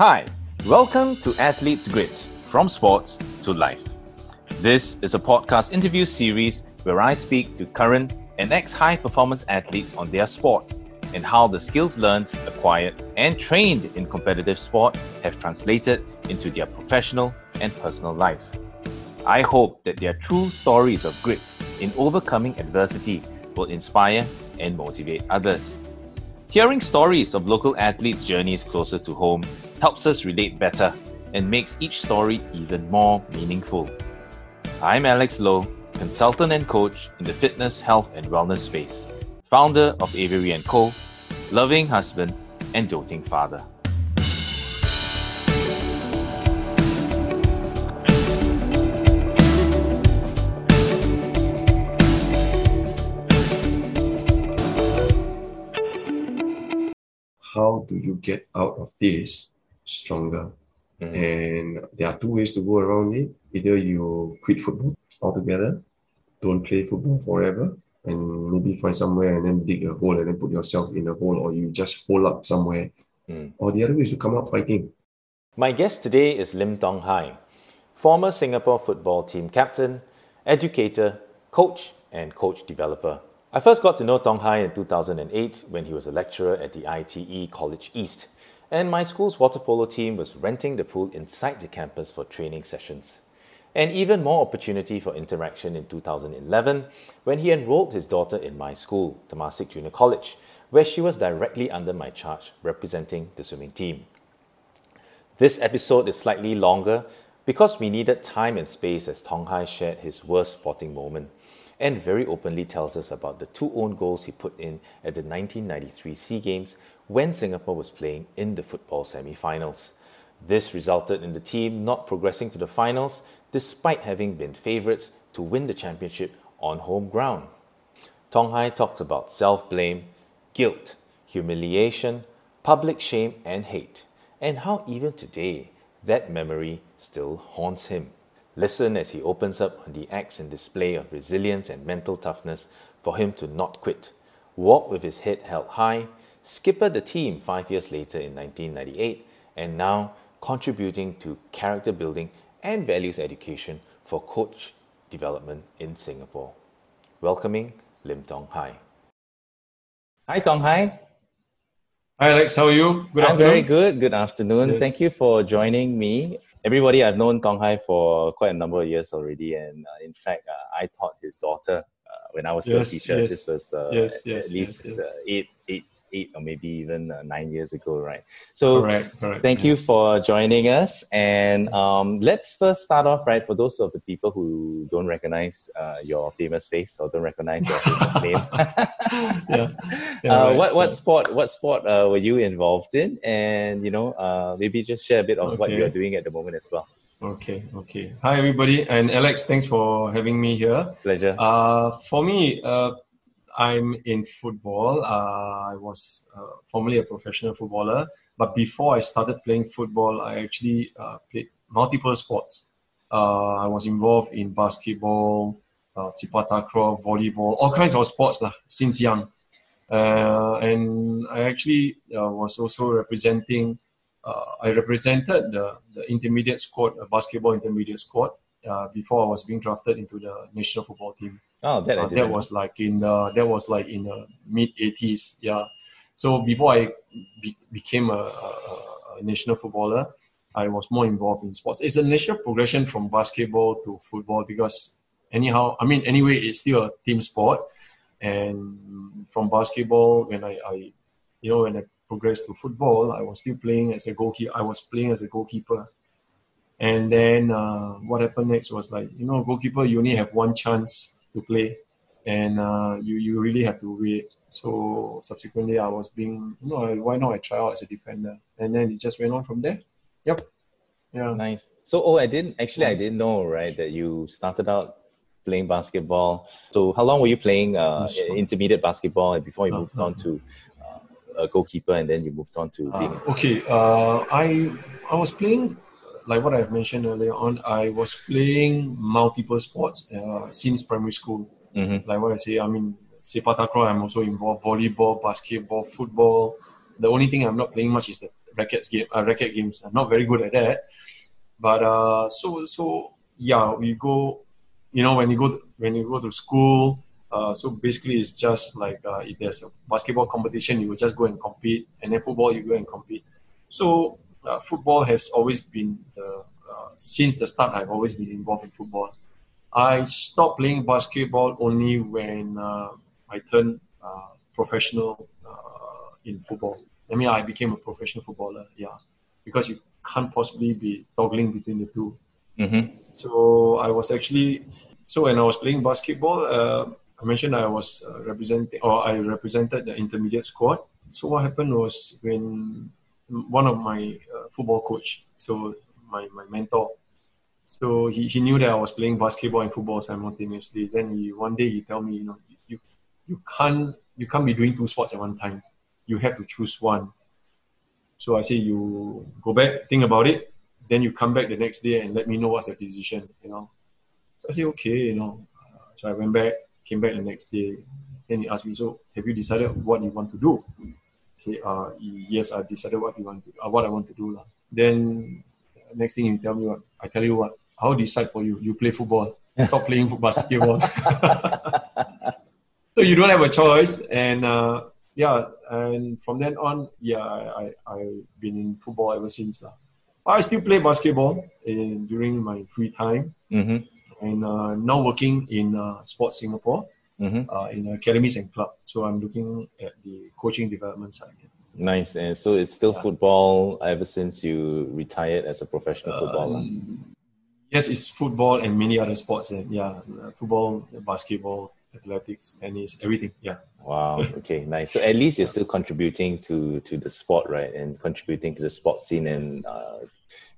Hi, welcome to Athlete's Grit From Sports to Life. This is a podcast interview series where I speak to current and ex high performance athletes on their sport and how the skills learned, acquired, and trained in competitive sport have translated into their professional and personal life. I hope that their true stories of grit in overcoming adversity will inspire and motivate others. Hearing stories of local athletes' journeys closer to home helps us relate better and makes each story even more meaningful. I'm Alex Lowe, consultant and coach in the fitness, health, and wellness space, founder of Avery & Co., loving husband, and doting father. how do you get out of this stronger? Mhm. And there are two ways to go around it. Either you quit football altogether, don't play football forever, and maybe find somewhere and then dig a hole and then put yourself in a hole, or you just hole up somewhere. Mm. Or the other way is to come out fighting. My guest today is Lim Tong Hai, former Singapore football team captain, educator, coach, and coach developer. I first got to know Tong Hai in 2008 when he was a lecturer at the ITE College East, and my school's water polo team was renting the pool inside the campus for training sessions. And even more opportunity for interaction in 2011 when he enrolled his daughter in my school, Temasek Junior College, where she was directly under my charge representing the swimming team. This episode is slightly longer because we needed time and space as Tong Hai shared his worst sporting moment and very openly tells us about the two own goals he put in at the 1993 SEA Games when Singapore was playing in the football semi finals. This resulted in the team not progressing to the finals despite having been favourites to win the championship on home ground. Tong Hai talks about self blame, guilt, humiliation, public shame, and hate, and how even today that memory still haunts him. Listen as he opens up on the acts and display of resilience and mental toughness for him to not quit, walk with his head held high, skipper the team five years later in 1998, and now contributing to character building and values education for coach development in Singapore. Welcoming Lim Tong Hai. Hi, Tong Hai. Hi Alex, how are you? Good I'm afternoon. very good. Good afternoon. Yes. Thank you for joining me. Everybody, I've known Tong Hai for quite a number of years already, and uh, in fact, uh, I taught his daughter uh, when I was still Yes, a teacher. yes. This was uh, Yes, at- yes, at least yes, yes. Uh, eight, eight, eight, or maybe even uh, nine years ago, right? So, Correct, correct. Thank you for joining us. And um, let's first start off, right, for those of the people who don't recognize uh, your famous face or don't recognize your famous name. Yeah, yeah, uh, right, what what right. sport what sport uh, were you involved in? And you know, uh, maybe just share a bit of what you're doing at the moment as well. Okay, okay. Hi everybody, and Alex, thanks for having me here. Pleasure. Uh, for me, uh, I'm in football. Uh, I was uh, formerly a professional footballer, but before I started playing football, I actually uh, played multiple sports. Uh, I was involved in basketball, uh, sepak takraw, volleyball, all kinds of sports lah, since young. Uh, and I actually uh, was also representing. I represented the, the intermediate squad, a basketball intermediate squad, before I was being drafted into the national football team. Oh, that Uh, that was like in the that was like in the mid 80s yeah. So before i be, became a, a, a national footballer i was more involved in sports. It's a natural progression from basketball to football because anyhow i mean anyway it's still a team sport. And from basketball when i, I you know when i progressed to football i was still playing as a goalkeeper i was playing as a goalkeeper. And then uh, what happened next was like, you know, goalkeeper, you only have one chance to play, and uh, you you really have to wait. So subsequently, I was being, you know, why not I try out as a defender, and then it just went on from there. Yep. Yeah. Nice. So, oh, I didn't actually. I didn't know, right, that you started out playing basketball. So, how long were you playing uh, intermediate basketball before you moved Uh-huh. on to uh, a goalkeeper, and then you moved on to being Uh, okay. Uh, I I was playing, like what I've mentioned earlier on. I was playing multiple sports uh, since primary school. Mhm. Like what I say, I mean, sepak takraw. I'm also involved. Volleyball, basketball, football. The only thing I'm not playing much is the rackets game, uh, racket games. I'm not very good at that. But uh, so so yeah, we go. You know, when you go when you go to school, uh, so basically it's just like uh, if there's a basketball competition, you will just go and compete, and then football you go and compete. So uh, football has always been the uh, since the start. I've always been involved in football. I stopped playing basketball only when uh, I turned uh, professional in football. I mean, I became a professional footballer. Yeah, because you can't possibly be toggling between the 2 mm-hmm. So I was actually so when I was playing basketball, uh, I mentioned I was uh, representing or I represented the intermediate squad. So what happened was when one of my uh, football coach, so my, my mentor, so he, he knew that I was playing basketball and football simultaneously. Then he one day he tell me, you know, you you can't you can't be doing two sports at one time you have to choose one. So I say you go back, think about it, then you come back the next day and let me know what's your decision. You know, I say okay, you know. So I went back, came back the next day. Then he asked me, so have you decided what you want to do? Say, uh, yes, I decided what you want to, uh, what I want to do. lah. Then next thing you tell me what I tell you what I'll decide for you. You play football. Stop playing basketball. so you don't have a choice, and uh, yeah, and from then on, yeah, I, I, have been in football ever since. Uh. I still play basketball in, during my free time. Mm-hmm. And uh, now working in uh, Sports Singapore mm-hmm. uh, in academies and club. So I'm looking at the coaching development side. Nice. And so it's still yeah. football ever since you retired as a professional footballer? Um, yes, it's football and many other sports. And yeah, football, basketball, athletics, tennis, everything. Yeah. Wow. Okay. Nice. So at least you're still contributing to to the sport, right? And contributing to the sport scene and uh,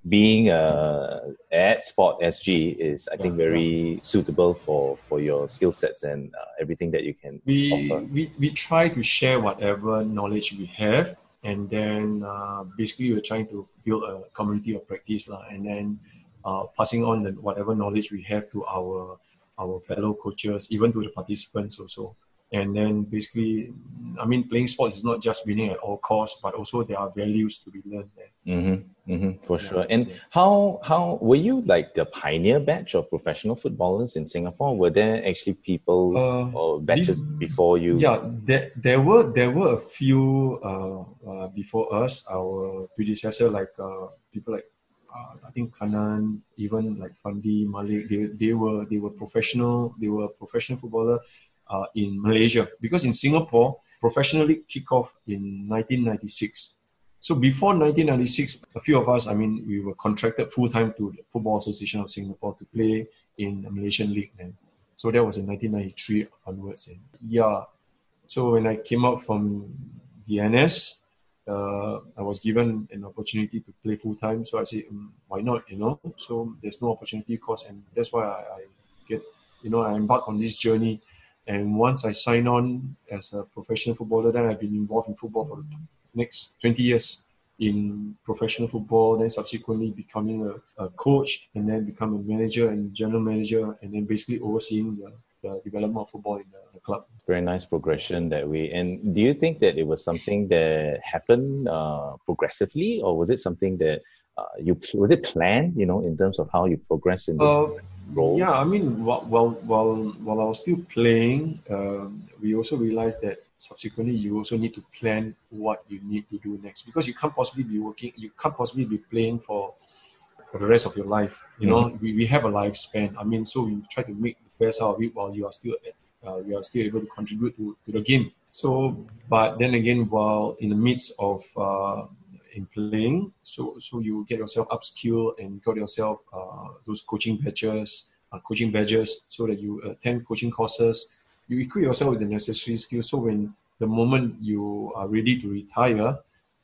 being uh, at Sport SG is, I think, very suitable for for your skill sets and uh, everything that you can we, offer. We we try to share whatever knowledge we have, and then uh, basically we're trying to build a community of practice, lah, and then uh, passing on the, whatever knowledge we have to our our fellow coaches, even to the participants also. And then basically, I mean, playing sports is not just winning at all costs, but also there are values to be learned there. Mm-hmm, mm-hmm, for yeah, sure. And how how were you like the pioneer batch of professional footballers in Singapore? Were there actually people uh, or batches before you? Yeah, there, there were there were a few uh, uh, before us. Our predecessor, like uh, people like uh, I think Kanan, even like Fandi, Malik, they, they were they were professional. They were professional footballer uh, in Malaysia because in Singapore, professionally kick off in 1996. So before 1996, a few of us, I mean, we were contracted full time to the Football Association of Singapore to play in the Malaysian League then. So that was in 1993 onwards. And yeah, so when I came out from the NS, uh, I was given an opportunity to play full time. So I said, um, why not? You know, so there's no opportunity cost, and that's why I, I, get, you know, I embark on this journey. And once I sign on as a professional footballer, then I've been involved in football for the next 20 years in professional football, then subsequently becoming a, a coach, and then become a manager and general manager, and then basically overseeing the, the development of football in the, the club very nice progression that way. And do you think that it was something that happened uh, progressively, or was it something that uh, you was it planned? You know, in terms of how you progress in the uh, roles. Yeah, I mean, while while while, while I was still playing, um, we also realized that subsequently you also need to plan what you need to do next because you can't possibly be working, you can't possibly be playing for for the rest of your life. You mm-hmm. know, we, we have a lifespan. I mean, so we try to make the best out of it while you are still uh, we are still able to contribute to, to the game. So, but then again, while in the midst of uh, in playing, so so you get yourself upskill and got yourself uh, those coaching badges, uh, coaching badges, so that you attend coaching courses. You equip yourself with the necessary skills. So when the moment you are ready to retire,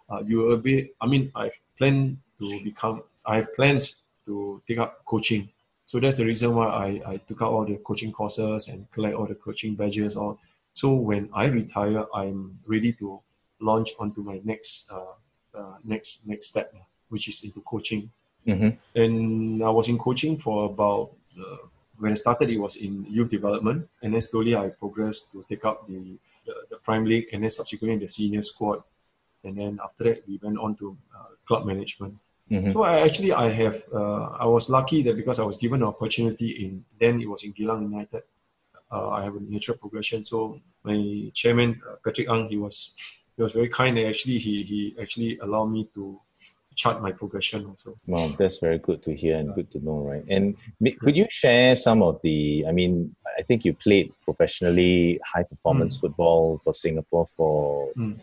uh, you will be. I mean, I've planned to become. I have plans to take up coaching so that's the reason why I, I took out all the coaching courses and collect all the coaching badges. Or so when I retire, I'm ready to launch onto my next uh, uh, next next step, which is into coaching. Mm-hmm. And I was in coaching for about uh, when I started, it was in youth development, and then slowly I progressed to take up the the, the prime league, and then subsequently the senior squad. and then after that we went on to uh, club management. Mm-hmm. So I actually I have uh, I was lucky that because I was given an opportunity in then it was in Geylang United. Uh, I have a natural progression. So my chairman uh, Patrick Ang he was he was very kind and actually he he actually allowed me to chart my progression also. Wow, that's very good to hear and good to know, right? And could you share some of the? I mean, I think you played professionally high performance mm. football for Singapore for mm.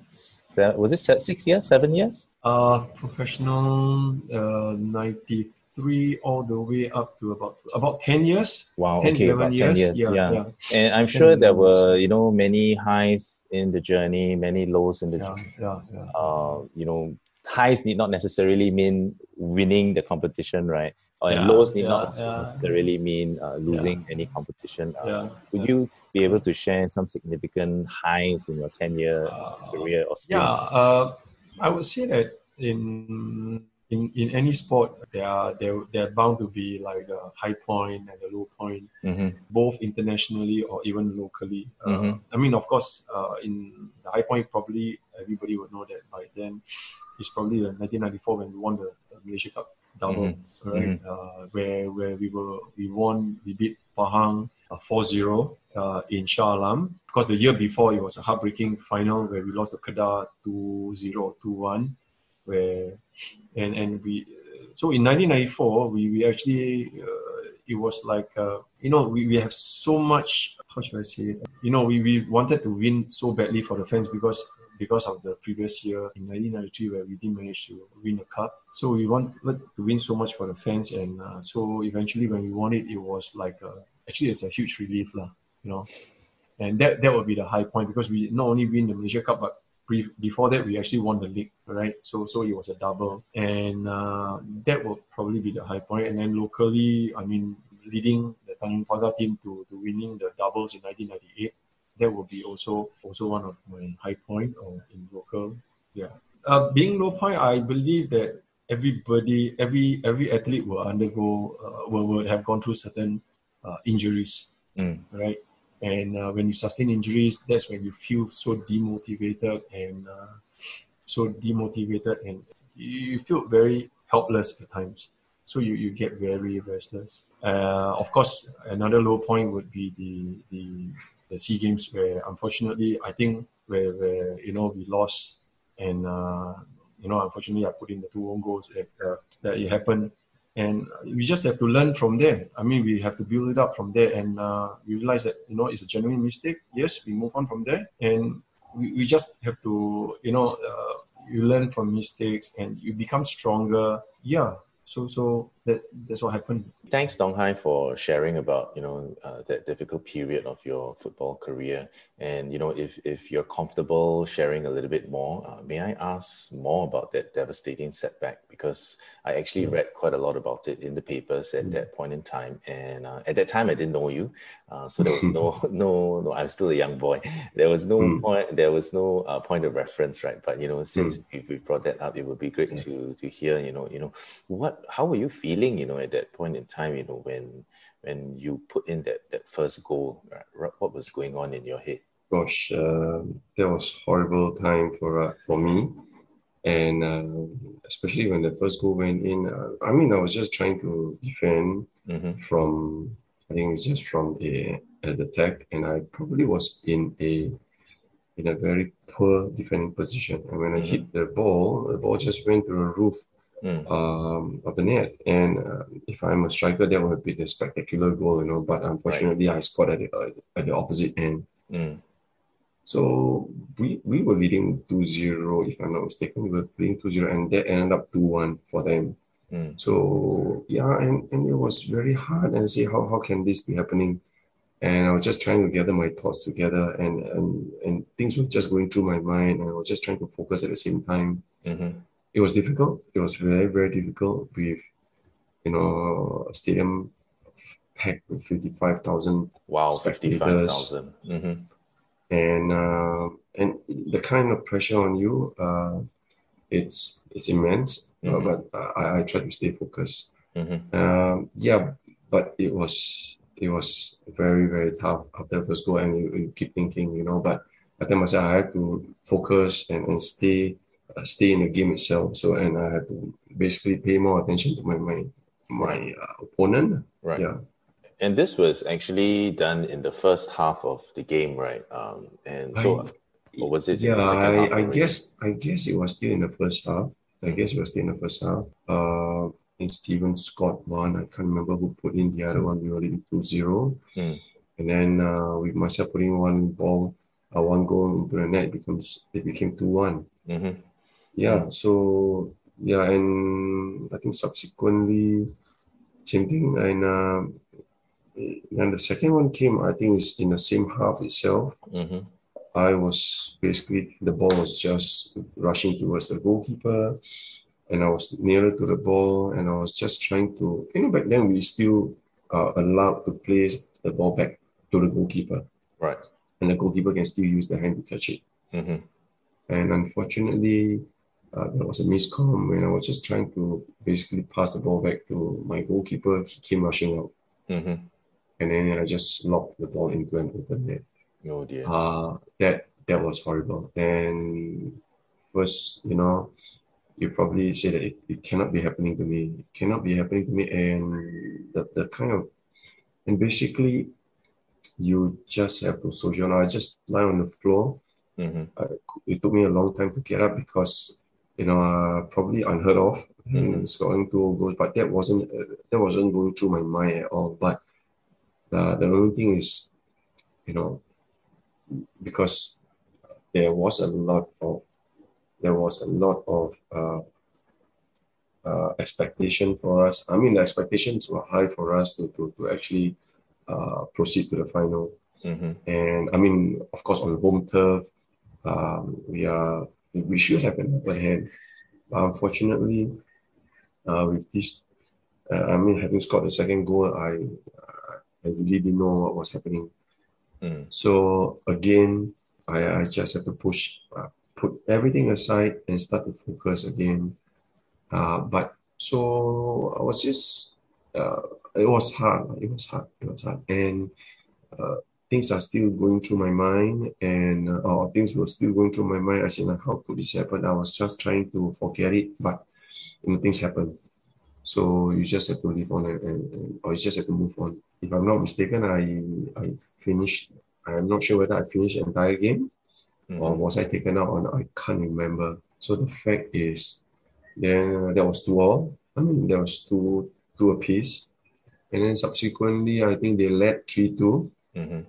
Was it six years, seven years? Uh professional uh, ninety three all the way up to about about 10 years wow 10, okay about 10 years, years yeah, yeah. yeah, and i'm sure there were you know many highs in the journey many lows in the yeah, journey yeah, yeah. Uh, you know highs need not necessarily mean winning the competition, right? Or yeah, lows need yeah, not yeah. necessarily mean uh, losing any competition. Uh, would you be able to share some significant highs in your 10 year uh, career or Yeah, uh, I would say that in in, in any sport, there are there they're bound to be like the high point and the low point, mm-hmm. both internationally or even locally. Uh, mm-hmm. I mean, of course, uh, in the high point, probably everybody would know that by then it's probably the 1994 when we won the, the Malaysia Cup double, mm-hmm. right? Mm-hmm. Uh, where where we were we won, we beat Pahang uh, 4-0 uh, in Shah Alam. Because the year before it was a heartbreaking final where we lost to Kedah 2-0 2-1. Where and and we so in 1994 we we actually uh, it was like uh, you know we, we have so much how should I say it? you know we, we wanted to win so badly for the fans because because of the previous year in 1993 where we didn't manage to win the cup. So we wanted to win so much for the fans, and uh, so eventually when we won it, it was like a, actually it's a huge relief, lah. You know, and that that would be the high point because we not only win the Malaysia Cup, but brief, before that we actually won the league, right? So so it was a double, and uh, that will probably be the high point. And then locally, I mean, leading the Tanjong Pagar team to, to winning the doubles in 1998 that will be also also one of my high point or in local. Yeah. Uh, being low point, I believe that everybody, every every athlete will undergo, uh, will, will have gone through certain uh, injuries, mm. right? And uh, when you sustain injuries, that's when you feel so demotivated and uh, so demotivated, and you feel very helpless at times. So you, you get very restless. Uh, of course, another low point would be the the the Sea Games where unfortunately I think where, where you know we lost and uh, you know unfortunately I put in the two own goals that, uh, that it happened and we just have to learn from there. I mean we have to build it up from there and uh, realize that you know it's a genuine mistake. Yes, we move on from there and we, we just have to you know uh, you learn from mistakes and you become stronger. Yeah, so so that's that's what happened. Thanks, Tong Hai, for sharing about you know uh, that difficult period of your football career. And you know, if if you're comfortable sharing a little bit more, uh, may I ask more about that devastating setback? Because I actually read quite a lot about it in the papers at mm. that point in time. And uh, at that time, I didn't know you, uh, so there was no no no. I'm still a young boy. There was no mm. point. There was no uh, point of reference, right? But you know, since mm. we, we brought that up, it would be great to to hear. You know, you know what? How were you feeling? Feeling, you know, at that point in time, you know, when when you put in that that first goal, right? what was going on in your head? Gosh, uh, that was horrible time for uh, for me, and uh, especially when the first goal went in. Uh, I mean, I was just trying to defend mm-hmm. from. I think it's just from a an attack, and I probably was in a in a very poor defending position. And when I mm-hmm. hit the ball, the ball just went to the roof mm. um, of the net. And uh, if I'm a striker, that would be a spectacular goal, you know. But unfortunately, right. I scored at the, uh, at the opposite end. Mm. So we, we were leading 2-0, if I'm not mistaken. We were leading 2-0, and that ended up 2-1 for them. Mm. So yeah, and, and it was very hard and see how, how can this be happening? And I was just trying to gather my thoughts together and, and, and things were just going through my mind and I was just trying to focus at the same time. Mm-hmm it was difficult. It was very, very difficult with, you know, a stadium packed with 55,000 Wow, 55,000. Mm-hmm. And, uh, and the kind of pressure on you, uh, it's, it's immense, uh, mm-hmm. uh, but I, I try to stay focused. Mm-hmm. Um, yeah, but it was, it was very, very tough after the first goal and you, you keep thinking, you know, but I tell myself I had to focus and, and stay stay in the game itself. So and I had to basically pay more attention to my my my uh, opponent. Right. Yeah. And this was actually done in the first half of the game, right? Um, and so, I- or was it? in Yeah, the second half I, I guess I guess it was still in the first half. I guess it was still in the first half. Uh, and Steven Scott won. I can't remember who put in the other one. We were leading 2-0. Mm. And then uh, with myself putting one ball, uh, one goal into the net, it becomes it became 2-1. Mhm. Yeah, so yeah, and I think subsequently, same thing. And uh, and the second one came, I think, is in the same half itself. Mhm. I was basically the ball was just rushing towards the goalkeeper, and I was nearer to the ball, and I was just trying to. You know, back then we still uh, allowed to place the ball back to the goalkeeper, Right. and the goalkeeper can still use the hand to catch it. Mhm. And unfortunately, uh, there was a miscom when I was just trying to basically pass the ball back to my goalkeeper. He came rushing out, Mhm. and then I just locked the ball into an open net. Oh dear. Uh, that that was horrible. And first, you know, you probably say that it, it cannot be happening to me. It cannot be happening to me. And the, the kind of and basically you just have to social. I just lie on the floor. Mhm. It took me a long time to get up because you know uh, probably unheard of Mhm. scoring two goals, but that wasn't uh, that wasn't going through my mind at all. But the the only thing is, you know, because there was a lot of there was a lot of uh, uh, expectation for us. I mean, the expectations were high for us to to, to actually uh, proceed to the final. Mhm. And I mean, of course, on home turf, um, we are we should have an upper hand. But unfortunately, uh, with this, uh, I mean, having scored the second goal, I I really didn't know what was happening. Mm. So again, I, I just have to push, uh, put everything aside and start to focus again. Uh, but so I was just, uh, it was hard. It was hard. It was hard. And uh, things are still going through my mind, and uh, or things were still going through my mind. I said, like, how could this happen? I was just trying to forget it, but you know, things happen. So you just have to live on and, and, and or you just have to move on. If I'm not mistaken, I I finished. I'm not sure whether I finished the entire game or Mhm. was I taken out or not. I can't remember. So the fact is, then there was two all. I mean, there was two two apiece, and then subsequently, I think they led three two, Mhm.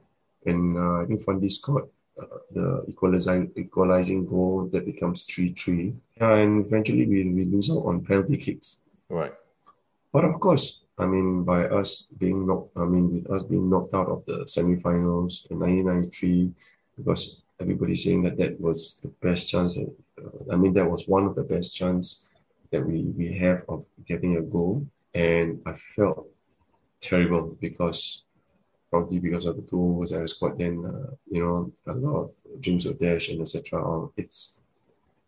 And uh, I think Fandi scored uh, the equalizing equalizing goal that becomes three three. Yeah, and eventually we we lose out on penalty kicks. Right. But of course, I mean, by us being knocked, I mean, with us being knocked out of the semi-finals in 1993, because everybody's saying that that was the best chance. That, uh, I mean, that was one of the best chance that we we have of getting a goal, and I felt terrible because probably because of the two goals I scored. Then uh, you know, a lot of dreams were dash and etc. It's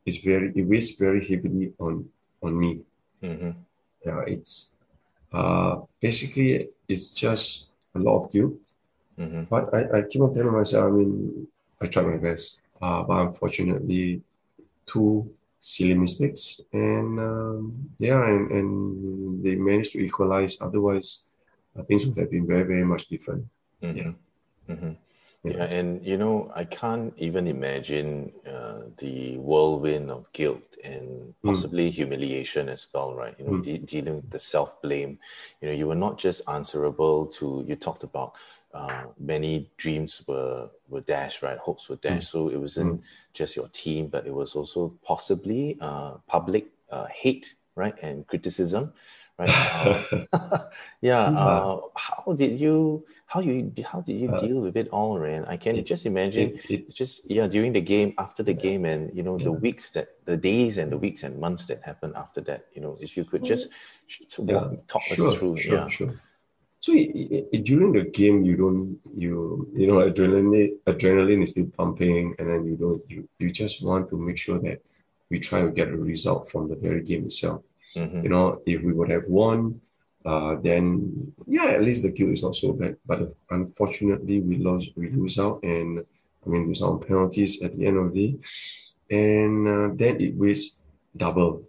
it's very it weighs very heavily on on me Mhm. yeah, it's uh, basically it's just a lot of guilt. Mhm. But I, I keep on telling myself, I mean, I tried my best. Uh, but unfortunately, two silly mistakes, and um, yeah, and, and they managed to equalize. Otherwise, things would have been very, very much different. Mhm. Yeah. Mhm. Yeah. Yeah, and you know, I can't even imagine uh, the whirlwind of guilt and possibly humiliation as well, right? You know, Mm. de- dealing with the self blame. You know, you were not just answerable to. You talked about uh, many dreams were were dashed, right? Hopes were dashed. So it wasn't just your team, but it was also possibly uh, public uh, hate, right, and criticism, right? Uh, yeah. Uh, how did you? How you? How did you Uh, deal with it all, Ryan? I can it- just imagine. It, it, just yeah, during the game, after the game, and you know the Yeah. weeks that, the days and the weeks and months that happened after that. You know, if you could just so Yeah, talk sure, us through. sure, yeah. sure. So during the game, you don't you you know adrenaline adrenaline is still pumping, and then you don't you you just want to make sure that we try to get a result from the very game itself. Mhm. You know, if we would have won, uh, then yeah, at least the guilt is not so bad. But unfortunately, we lose we lose out, and I mean lose out on penalties at the end of the day. and uh, then it weighs double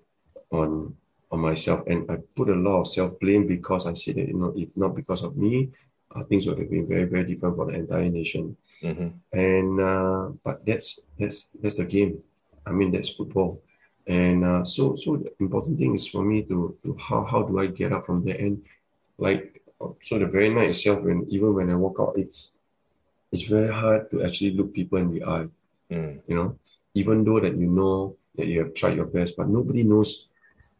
on on myself, and I put a lot of self blame because I said that you know if not because of me, uh, things would have been very very different for the entire nation. Mm-hmm. And uh, but that's that's that's the game. I mean that's football, and uh, so so the important thing is for me to to how how do I get up from there and like so the very night itself when even when I walk out it's it's very hard to actually look people in the eye. Mm. You know, even though that you know that you have tried your best, but nobody knows.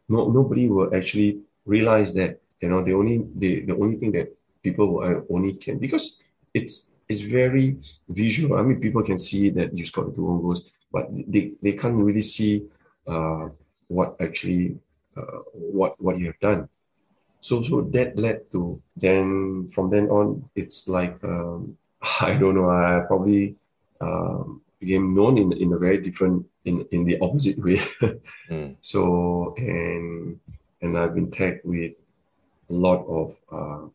No, nobody will actually realize that. You know, the only the, the only thing that people will only can because it's it's very visual. I mean, people can see that you scored two own goals, but they, they can't really see uh, what actually uh, what what you have done. So so that led to then from then on, it's like um, I don't know. I probably um, became known in in a very different in in the opposite way. Mm. So and and I've been tagged with a lot of uh,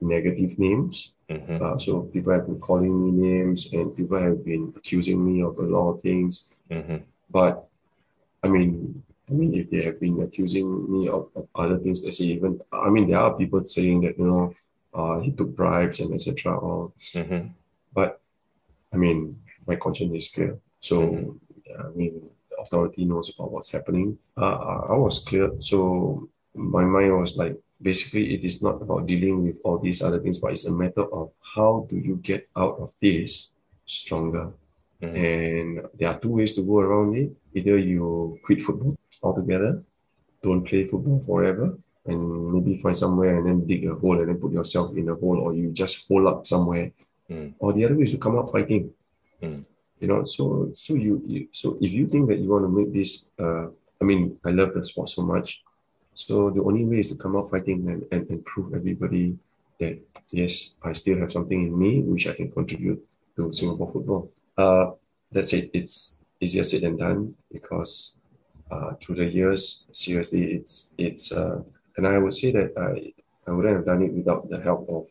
negative names. Mm-hmm. Uh, so people have been calling me names and people have been accusing me of a lot of things. Mm-hmm. But I mean, I mean, if they have been accusing me of, of other things, let's say even, I mean, there are people saying that you know, uh, he took bribes and etc. Or, Mm-hmm. but I mean, my conscience is clear. So Mhm. I mean, the authority knows about what's happening. Uh, I was clear. So my mind was like, basically, it is not about dealing with all these other things, but it's a matter of how do you get out of this stronger. Mhm. And there are two ways to go around it. Either you quit football altogether, don't play football forever, and maybe find somewhere and then dig a hole and then put yourself in a hole, or you just hole up somewhere. Mm. Or the other way is to come out fighting. Mm. You know, so so you, you so if you think that you want to make this, uh, I mean, I love the sport so much. So the only way is to come out fighting and, and, and prove everybody that yes, I still have something in me which I can contribute to Singapore football. Uh, that's it. It's easier said than done because uh, through the years, seriously, it's it's uh, and I would say that I I wouldn't have done it without the help of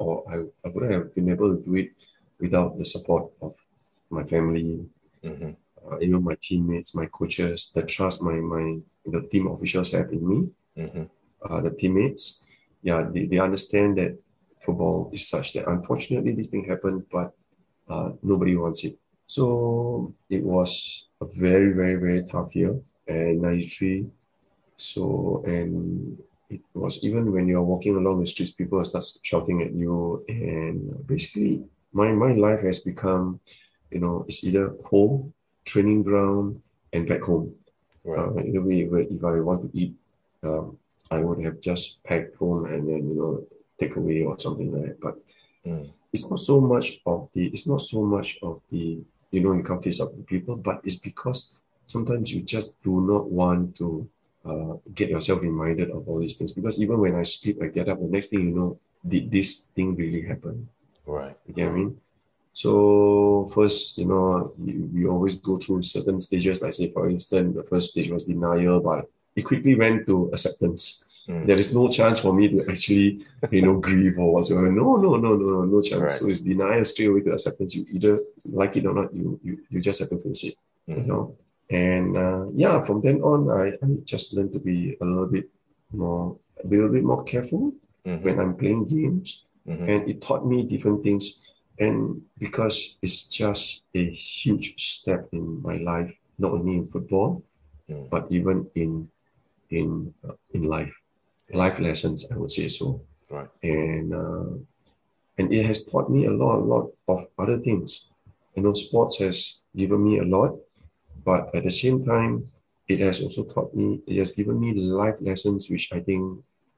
or I, I wouldn't have been able to do it without the support of my family, Mm-hmm. uh, even my teammates, my coaches, the trust my my the team officials have in me, Mm-hmm. uh, the teammates. Yeah, they, they understand that football is such that unfortunately this thing happened, but nobody wants it. So it was a very, very, very tough year and 93. So, and it was even when you're walking along the streets, people start shouting at you. And basically, my, my life has become, you know, it's either home, training ground, and back home. Right. Uh, in a way, if I want to eat, um, I would have just packed home and then, you know, take away or something like that. But Mm. It's not so much of the, it's not so much of the, you know, you can't face up to people, but it's because sometimes you just do not want to uh, get yourself reminded of all these things. Because even when I sleep, I get up, the next thing you know, did this thing really happen? Right. You get what I mean? So first, you know, you, we always go through certain stages. Like say, for instance, the first stage was denial, but it quickly went to acceptance. Mm. There is no chance for me to actually, you know, grieve or whatsoever. No, no, no, no, no, no chance. Right. So it's denial straight away to acceptance. You either like it or not, you you, you just have to face it. You Mhm. know. And uh, yeah, from then on, I, I just learned to be a little bit more, a little bit more careful Mhm. when I'm playing games Mhm. and it taught me different things and because it's just a huge step in my life not only in football Mm. but even in in uh, in life life lessons i would say so Right. and uh, and it has taught me a lot a lot of other things you know sports has given me a lot but at the same time it has also taught me it has given me life lessons which i think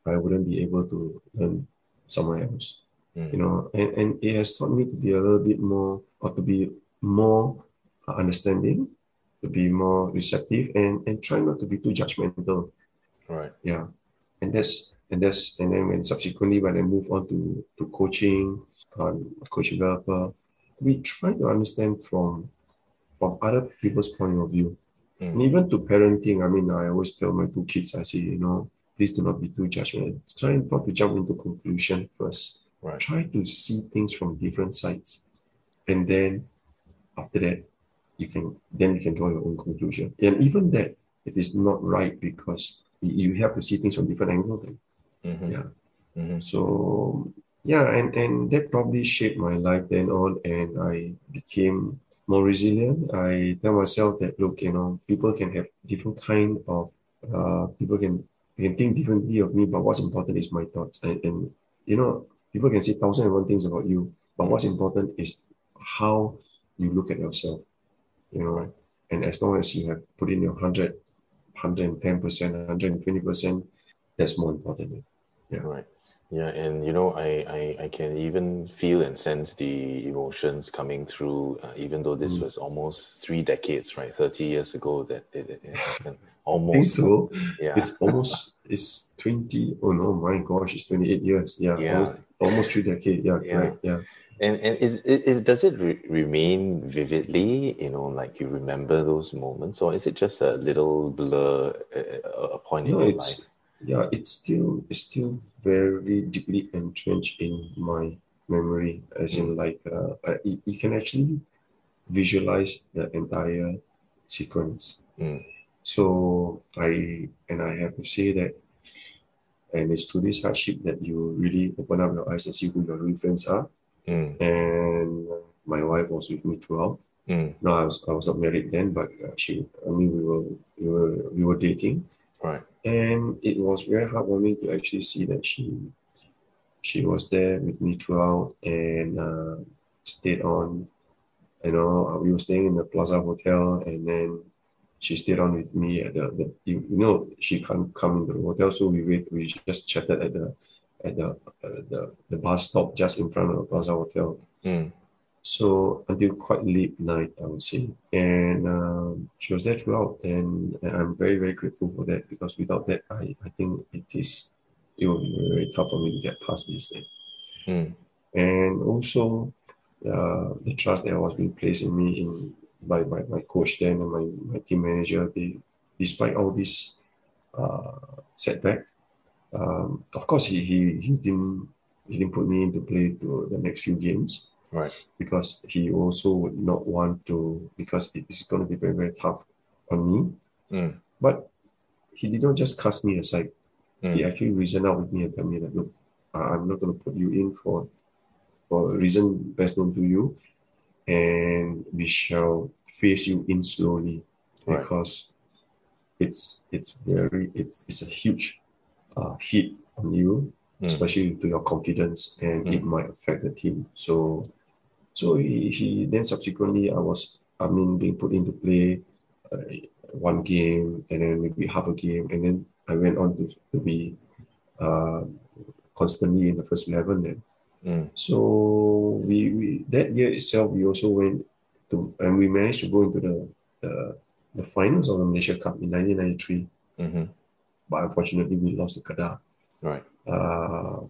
i wouldn't be able to learn somewhere else Mm. you know and, and it has taught me to be a little bit more or to be more understanding to be more receptive and and try not to be too judgmental Right. yeah and that's and that's and then when subsequently when i move on to to coaching um coach developer we try to understand from from other people's point of view and Mm. even to parenting i mean i always tell my two kids i say you know please do not be too judgmental try not to jump into conclusion first Right. try to see things from different sides and then after that you can then you can draw your own conclusion. And even that it is not right because you have to see things from different angles. Mm-hmm. Yeah. Mm-hmm. So yeah, and, and that probably shaped my life then on and I became more resilient. I tell myself that look, you know, people can have different kind of uh, people can can think differently of me, but what's important is my thoughts. And, and you know, people can say thousand and one things about you, but what's important is how you look at yourself. You know, and as long as you have put in your 100, 110%, 120%, that's more important. Yeah. Right. Yeah, and you know, I, I, I can even feel and sense the emotions coming through, uh, even though this mm. was almost three decades, right? 30 years ago that it, it, it happened. Almost. so. Yeah. It's almost, it's 20, oh no, my gosh, it's 28 years. Yeah. yeah. Almost, almost three decades. Yeah, yeah. Right. Yeah. And, and is, is does it re- remain vividly, you know, like you remember those moments, or is it just a little blur, a, a point no, in your life? yeah, it's still it's still very deeply entrenched in my memory. As in, like, uh, you, you can actually visualize the entire sequence. Mm. So I and I have to say that, and it's through this hardship that you really open up your eyes and see who your real friends are. Mm. And my wife was with me throughout. Mm. No, I was I was not married then, but uh, she. I mean, we were we were we were dating. Right and it was very heartwarming to actually see that she she was there with me throughout and uh, stayed on. You know, we were staying in the Plaza Hotel, and then she stayed on with me at the, the you, you know she can't come into the hotel, so we wait. We just chatted at the at the uh, the the bus stop just in front of the Plaza Hotel. Mm. So until quite late night, I would say. And um, she was there throughout. And, and, I'm very, very grateful for that because without that, I, I think it is, it will be very, very tough for me to get past this thing. Mm. And also, uh, the trust that was being placed in me in by, by my coach then and my, my team manager, they, despite all this uh, setback, um, of course, he, he, he, didn't, he didn't put me into play to the next few games right because he also would not want to because it's going to be very very tough on me mm. but he did not just cast me aside mm. he actually reasoned out with me and tell me that look i'm not going to put you in for for a reason best known to you and we shall phase you in slowly right. because it's it's very it's it's a huge uh, hit on you mm. especially to your confidence and mm. it might affect the team so so he, he then subsequently, I was, I mean, being put into play uh, one game and then maybe half a game. And then I went on to, to be uh, constantly in the first 11 then. Mm. So we, we that year itself, we also went to, and we managed to go into the, the, the finals of the Malaysia Cup in 1993. Mm-hmm. But unfortunately, we lost to Kedah. Right. Uh,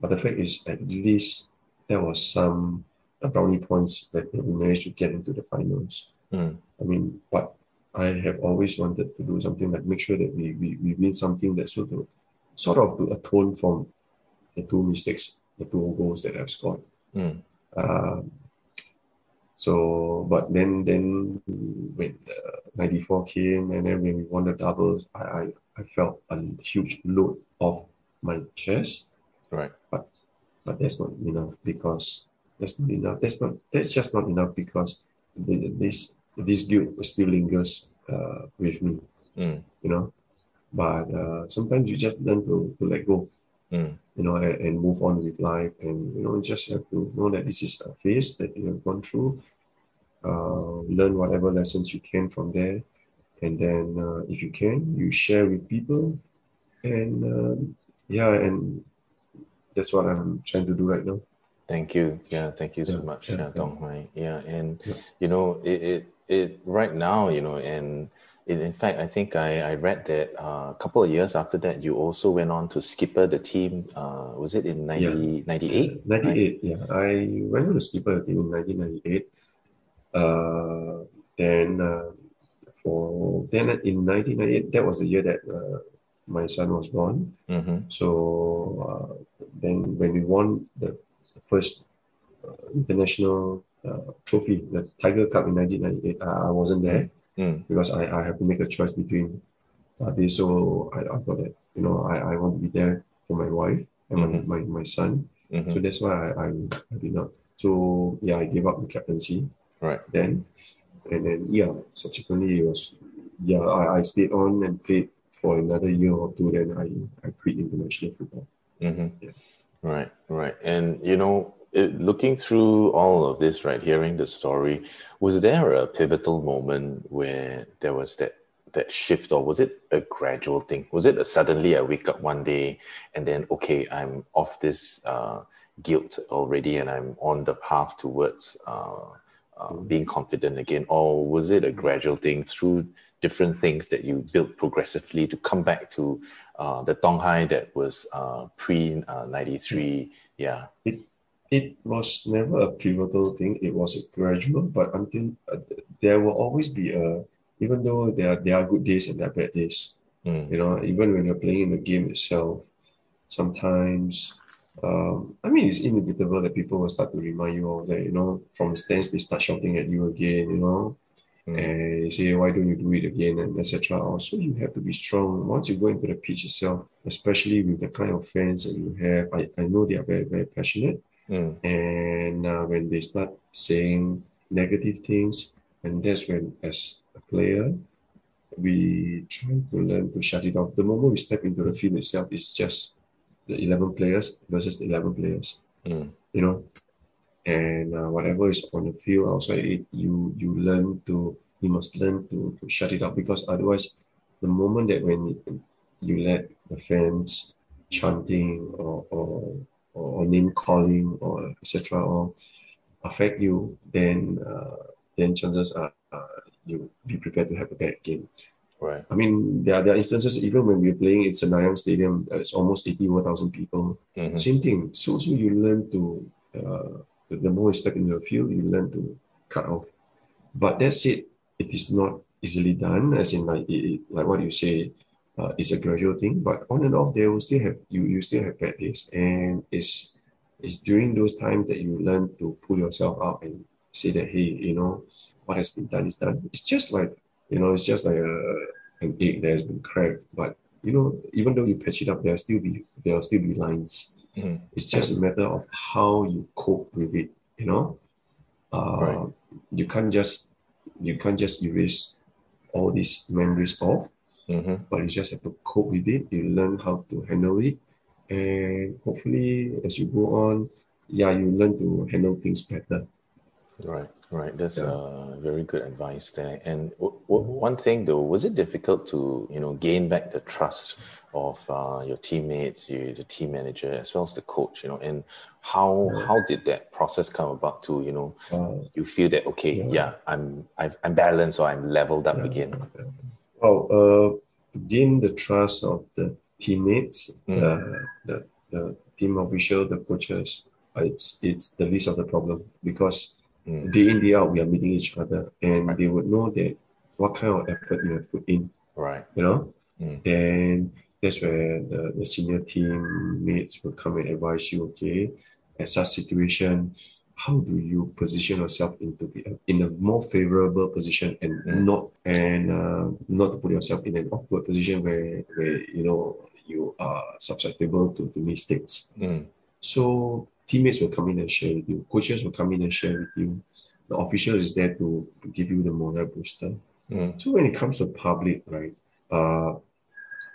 but the fact is, at least there was some brownie points that we managed to get into the finals. Mm. I mean, but I have always wanted to do something like make sure that we, we, we win something that sort of sort of to atone from the two mistakes, the two goals that I've scored. Mm. Um, so, but then then when uh, 94 came and then when we won the doubles, I, I, I felt a huge load off my chest. Right. But but that's not enough because that's not enough. That's not. That's just not enough because this this guilt still lingers uh, with me. Mm. You know, but uh, sometimes you just learn to, to let go. Mm. You know, and, and, move on with life, and you know, you just have to know that this is a phase that you have gone through. Uh, learn whatever lessons you can from there, and then uh, if you can, you share with people, and um, yeah, and that's what I'm trying to do right now. Thank you. Yeah, thank you so yeah, much, yeah, yeah, Tong Hai. Yeah, and you know, it, it it right now, you know, and in, in fact, I think I, I read that uh, a couple of years after that, you also went on to skipper the team. Uh, was it in 90, 98? 98, right? yeah. I went on to skipper the team in 1998. Uh, then uh, for then in 1998, that was the year that uh, my son was born. Mm-hmm. So uh, then when we won the first uh, international uh, trophy, the Tiger Cup in 1998. Uh, I wasn't there Mm. because I, I have to make a choice between uh, this. So I, I thought that, you know, I, I want to be there for my wife and Mhm. my, my, my son. Mhm. So that's why I, I, I did not. So yeah, I gave up the captaincy Right. then. And then, yeah, subsequently it was, yeah, I, I stayed on and played for another year or two. Then I, I quit international football. hmm Yeah. Right, right. And, you know, it, looking through all of this, right, hearing the story, was there a pivotal moment where there was that that shift, or was it a gradual thing? Was it suddenly I wake up one day and then, okay, I'm off this uh, guilt already and I'm on the path towards uh, uh, being confident again? Or was it a gradual thing through different things that you built progressively to come back to uh, the Tong Hai that was uh, pre uh, 93? Yeah. It it was never a pivotal thing. It was a gradual, but until uh, there will always be a, even though there are, there are good days and there are bad days, Mm. you know, even when you're playing in the game itself, sometimes, um, I mean, it's inevitable that people will start to remind you of that, you know, from the stands, they start shouting at you again, you know, Mm. and they say, why don't you do it again, and etc. Also, you have to be strong. Once you go into the pitch itself, especially with the kind of fans that you have, I, I know they are very, very passionate. Mm. And uh, when they start saying negative things, and that's when, as a player, we try to learn to shut it off. The moment we step into the field itself, it's just the 11 players versus the 11 players, Mm. you know. And uh, whatever is on the field outside it, you you learn to you must learn to, to shut it off because otherwise, the moment that when you let the fans chanting or or, or name calling or etc. or affect you, then uh, then chances are uh, you be prepared to have a bad game. Right. I mean, there are, there are instances even when we're playing, it's a Nanyang Stadium, uh, it's almost 81,000 people. Mhm. Same thing. So, so you learn to, uh, the more you step into the field, you learn to cut off. But that's it. It is not easily done, as in like, it, like what you say, uh, it's a gradual thing. But on and off, there will still have you you still have bad days, and it's it's during those times that you learn to pull yourself up and say that hey, you know, what has been done is done. It's just like you know, it's just like a, an egg that has been cracked. But you know, even though you patch it up, there'll still be there'll still be lines. Mhm. It's just a matter of how you cope with it. You know, uh, Right. you can't just you can't just erase all these memories off, Mhm. but you just have to cope with it. You learn how to handle it, and hopefully, as you go on, yeah, you learn to handle things better. Right, right. That's Yeah. uh, very good advice there. And w- w- one thing though, was it difficult to you know gain back the trust of uh, your teammates, you, the team manager, as well as the coach? You know, and how how did that process come about? To you know, Uh, you feel that okay, Yeah. yeah, I'm I've, I'm balanced or I'm leveled up Yeah. again. Well, uh, gain the trust of the teammates, Mm. uh, the, the team official, the coaches, it's it's the least of the problem because Mm. day in day out we are meeting each other and Right. they would know that what kind of effort you have put in, Right. you know. Mm. Then that's where the, the senior team mates will come and advise you. Okay, at such situation, how do you position yourself into the, in a more favorable position and Mm. not and uh, not to put yourself in an awkward position where where you know you are susceptible to, to mistakes. Mm. So teammates will come in and share with you, coaches will come in and share with you. The official is there to, to give you the morale booster. Mm. So when it comes to public, right? Uh,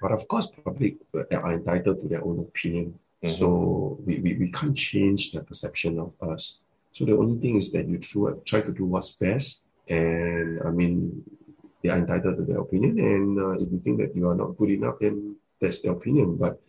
but of course, public are entitled to their own opinion. Mhm. So we, we, we can't change the perception of us. So the only thing is that you try, try to do what's best. And I mean, they are entitled to their opinion. And uh, if you think that you are not good enough, then that's their opinion. But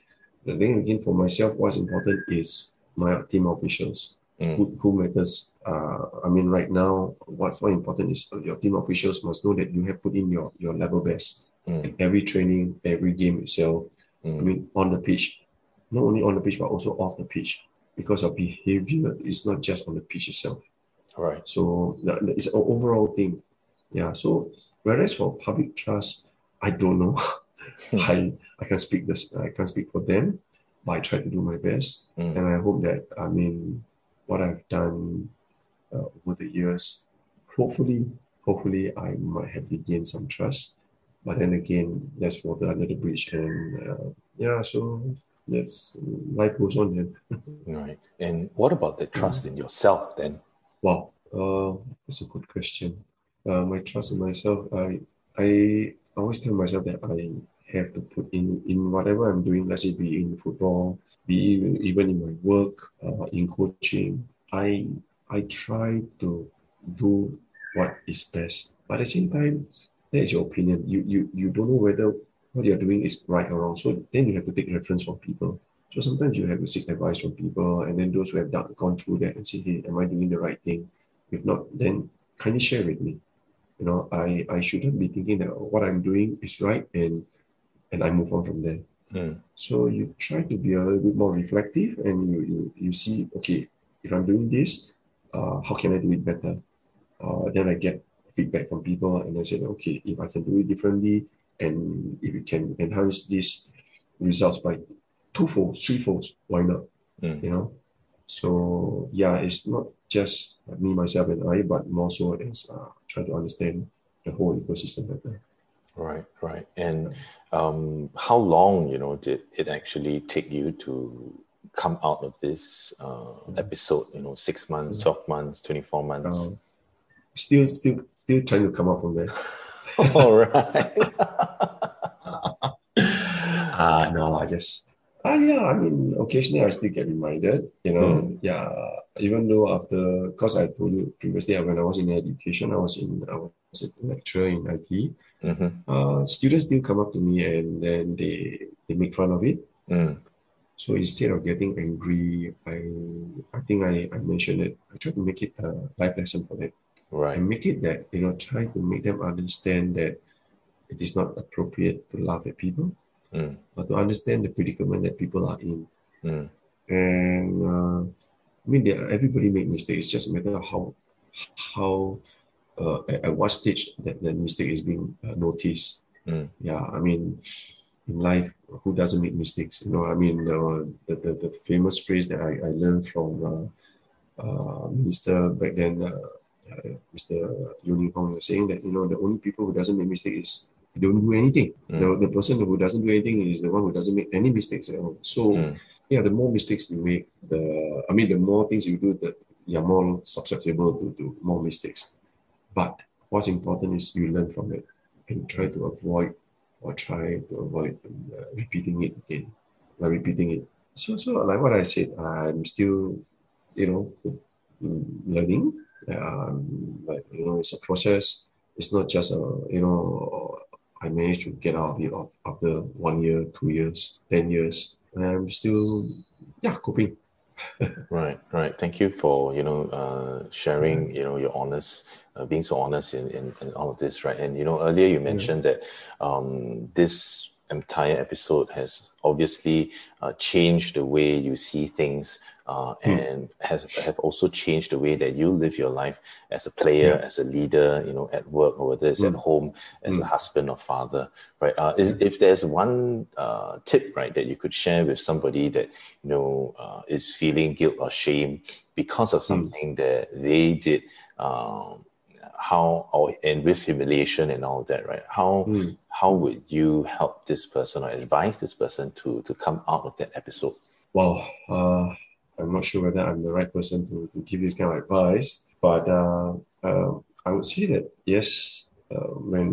the thing again, for myself, what's important is my team officials Mm. who, who matters. Uh, I mean, right now, what's more important is your team officials must know that you have put in your, your level best Mm. in every training, every game itself. I Mm. mean, on the pitch, not only on the pitch, but also off the pitch, because your behavior is not just on the pitch itself. Right. So is an overall thing. Yeah. So whereas for public trust, I don't know. I I can speak this. I can't speak for them, but I try to do my best, Mm. and I hope that I mean what I've done uh, over the years. Hopefully, hopefully I might have regained some trust. But then again, that's water under the bridge, and uh, yeah, so that's life goes on then. right. And what about the trust in yourself then? Wow, uh, that's a good question. Uh, my trust in myself, I I always tell myself that I have to put in in whatever I'm doing. Let's say be in football, be even in my work, uh, in coaching. I I try to do what is best. But at the same time, that is your opinion. You you you don't know whether what you're doing is right or wrong. So then you have to take reference from people. So sometimes you have to seek advice from people, and then those who have done, gone through that and say, "Hey, am I doing the right thing?" If not, then kindly share with me. You know, I I shouldn't be thinking that what I'm doing is right, and and I move on from there. Mm. So you try to be a little bit more reflective, and you you, you see, okay, if I'm doing this, uh, how can I do it better? Uh, then I get feedback from people, and I say, okay, if I can do it differently, and if you can enhance these results by twofold, threefold, why not? Mm. You know. So yeah, it's not just me, myself, and I, but more so as uh, try to understand the whole ecosystem better. Right, right. And um, how long, you know, did it actually take you to come out of this uh, episode? You know, six months, twelve months, twenty-four months. Um, still, still, still trying to come up from there. All right. Uh, no, I just ah yeah. I mean, occasionally I still get reminded. You know, Mm. yeah. Even though after, because I told you previously, when I was in education, I was in I was a lecturer in IT. mm-hmm. Uh, students still come up to me and then they they make fun of it. mm. So instead of getting angry, I I think I, I mentioned it. I try to make it a life lesson for them. Right. and make it that you know try to make them understand that it is not appropriate to laugh at people Mm. but to understand the predicament that people are in Mm. and uh, i mean everybody make mistakes it's just a matter of how how uh, at, at what stage that the mistake is being uh, noticed Mm. yeah i mean in life who doesn't make mistakes you know i mean uh, the, the the famous phrase that i, I learned from uh, uh, minister back then uh, uh, Mr. Yeo Ning Hong was saying that you know the only people who doesn't make mistakes is don't do anything. Mm. The, the person who doesn't do anything is the one who doesn't make any mistakes at all. So Mm. yeah, the more mistakes you make, the I mean the more things you do, that you're more susceptible to, to more mistakes. But what's important is you learn from it and try to avoid or try to avoid uh, repeating it again, like repeating it. So so like what I said, I'm still you know learning um, but you know it's a process it's not just a you know i managed to get out of it of- after one year two years ten years And i'm still yeah coping Right, right. Thank you for you know uh, sharing you know your honest, uh, being so honest in, in, in all of this, right? And you know earlier you mentioned that um, this entire episode has obviously uh, changed the way you see things, uh, and has have also changed the way that you live your life as a player, as a leader, you know, at work or whether it's at home as a husband or father, right? Uh, is, if there's one uh, tip, right, that you could share with somebody that you know uh, is feeling guilt or shame because of something that they did, um, how or and with humiliation and all that, right? How Mm. how would you help this person or advise this person to to come out of that episode? well uh, i'm not sure whether i'm the right person to, to give this kind of advice but uh, uh, i would say that yes uh, when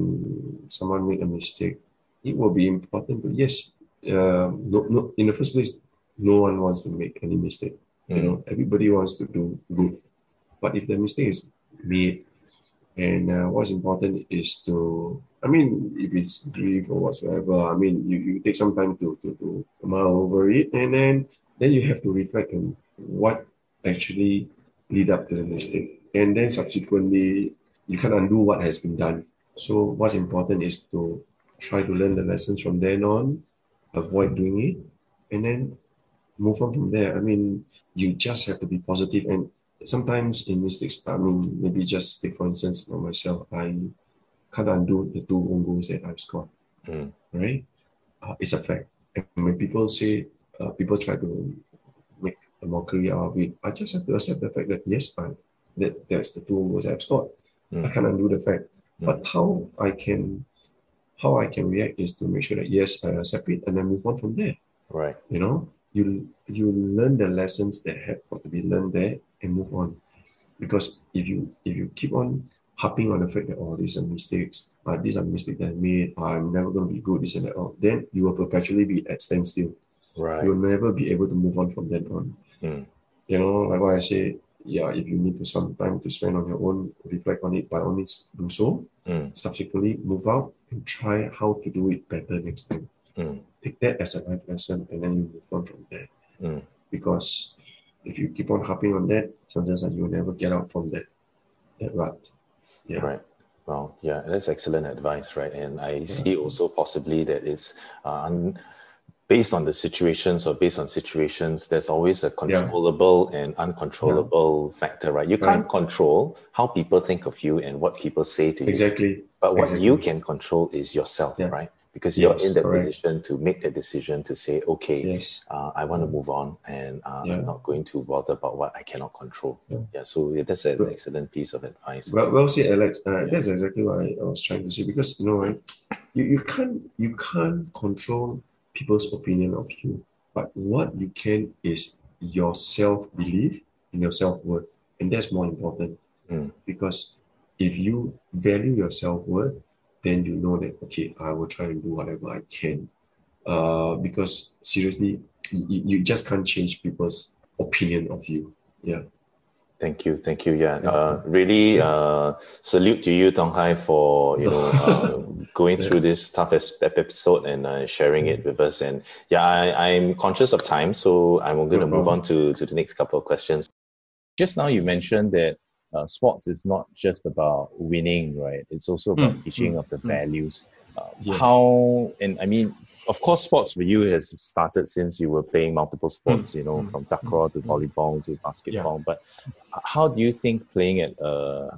someone make a mistake it will be important but yes uh, no, no, in the first place no one wants to make any mistake You know, everybody wants to do good, but if the mistake is made, and uh, what's important is to, I mean, if it's grief or whatsoever, I mean, you, you take some time to to to mull over it, and then then you have to reflect on what actually lead up to the mistake, and then subsequently you can undo what has been done. So what's important is to try to learn the lessons from then on, avoid doing it, and then move on from there. I mean, you just have to be positive and sometimes in mistakes, I mean, maybe just take for instance for myself, I can't undo the two own goals that I've scored. Mm. Right? Uh, it's a fact. And when people say, uh, people try to make a mockery out of it, I just have to accept the fact that yes, I, that that's the two goals I've scored. Mm. I can't undo the fact. Mm. But how I can how I can react is to make sure that yes, I accept it and then move on from there. Right. You know, you you learn the lessons that have got to be learned there and move on. Because if you if you keep on harping on the fact that oh these are mistakes, uh, these are mistakes that I made, I'm never gonna be good, this and that, oh, then you will perpetually be at standstill. Right. You'll never be able to move on from then on. Mm. You know, like what I say, yeah, if you need to some time to spend on your own, reflect on it, by all means do so. Mm. Subsequently move out and try how to do it better next time. Mm. Take that as a life lesson and then you move on from there. Mm. Because if you keep on harping on that, chances are you'll never get out from that that rut. Yeah. Right. Well, yeah, that's excellent advice, right? And I see also possibly that it's uh, un- based on the situations or based on situations, there's always a controllable and uncontrollable factor, right? You can't control how people think of you and what people say to you. Exactly. But what Exactly. you can control is yourself, Yeah. right? Because you're Yes, in that correct. position to make the decision to say, okay, Yes. uh, I want to move on and uh, Yeah. I'm not going to bother about what I cannot control. Yeah. Yeah, so yeah, that's an But- excellent piece of advice. Well, well said, Alex. Uh, That's exactly what I, was trying to say because you know, right? You, you can't you can't control people's opinion of you, but what you can is your self belief and your self worth, and that's more important. Mm. Because if you value your self worth, then you know that okay, I will try and do whatever I can. Uh, because seriously, you, you just can't change people's opinion of you. Yeah. Thank you, thank you. Yeah, uh, really uh, salute to you, Tong Hai, for you know uh, going through this tough episode and uh, sharing it with us. And yeah, I, I'm conscious of time, so I'm going to move on to to the next couple of questions. Just now, you mentioned that uh, sports is not just about winning, right? It's also about Mm, teaching mm, of the mm. values. Uh, Yes. How and I mean, of course, sports for you has started since you were playing multiple sports. You know, mm, from takraw to mm. volleyball to basketball. But how do you think playing at a,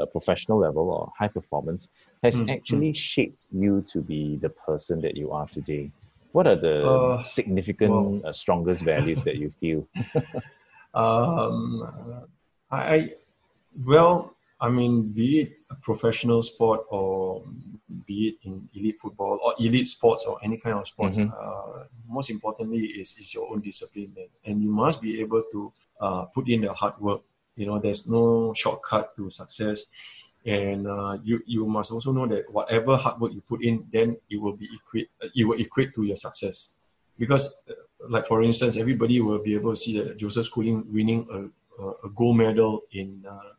a professional level or high performance has Mm, actually shaped you to be the person that you are today? What are the Uh, significant, well- uh, strongest values that you feel? Um, I, I, well, I mean, be it a professional sport or be it in elite football or elite sports or any kind of sports, Mhm. uh, most importantly is, is your own discipline. And, and you must be able to uh, put in the hard work. You know, there's no shortcut to success. And uh, you, you must also know that whatever hard work you put in, then it will be equate, it will equate to your success. Because uh, like for instance, everybody will be able to see that Joseph Schooling winning a, a, a gold medal in uh,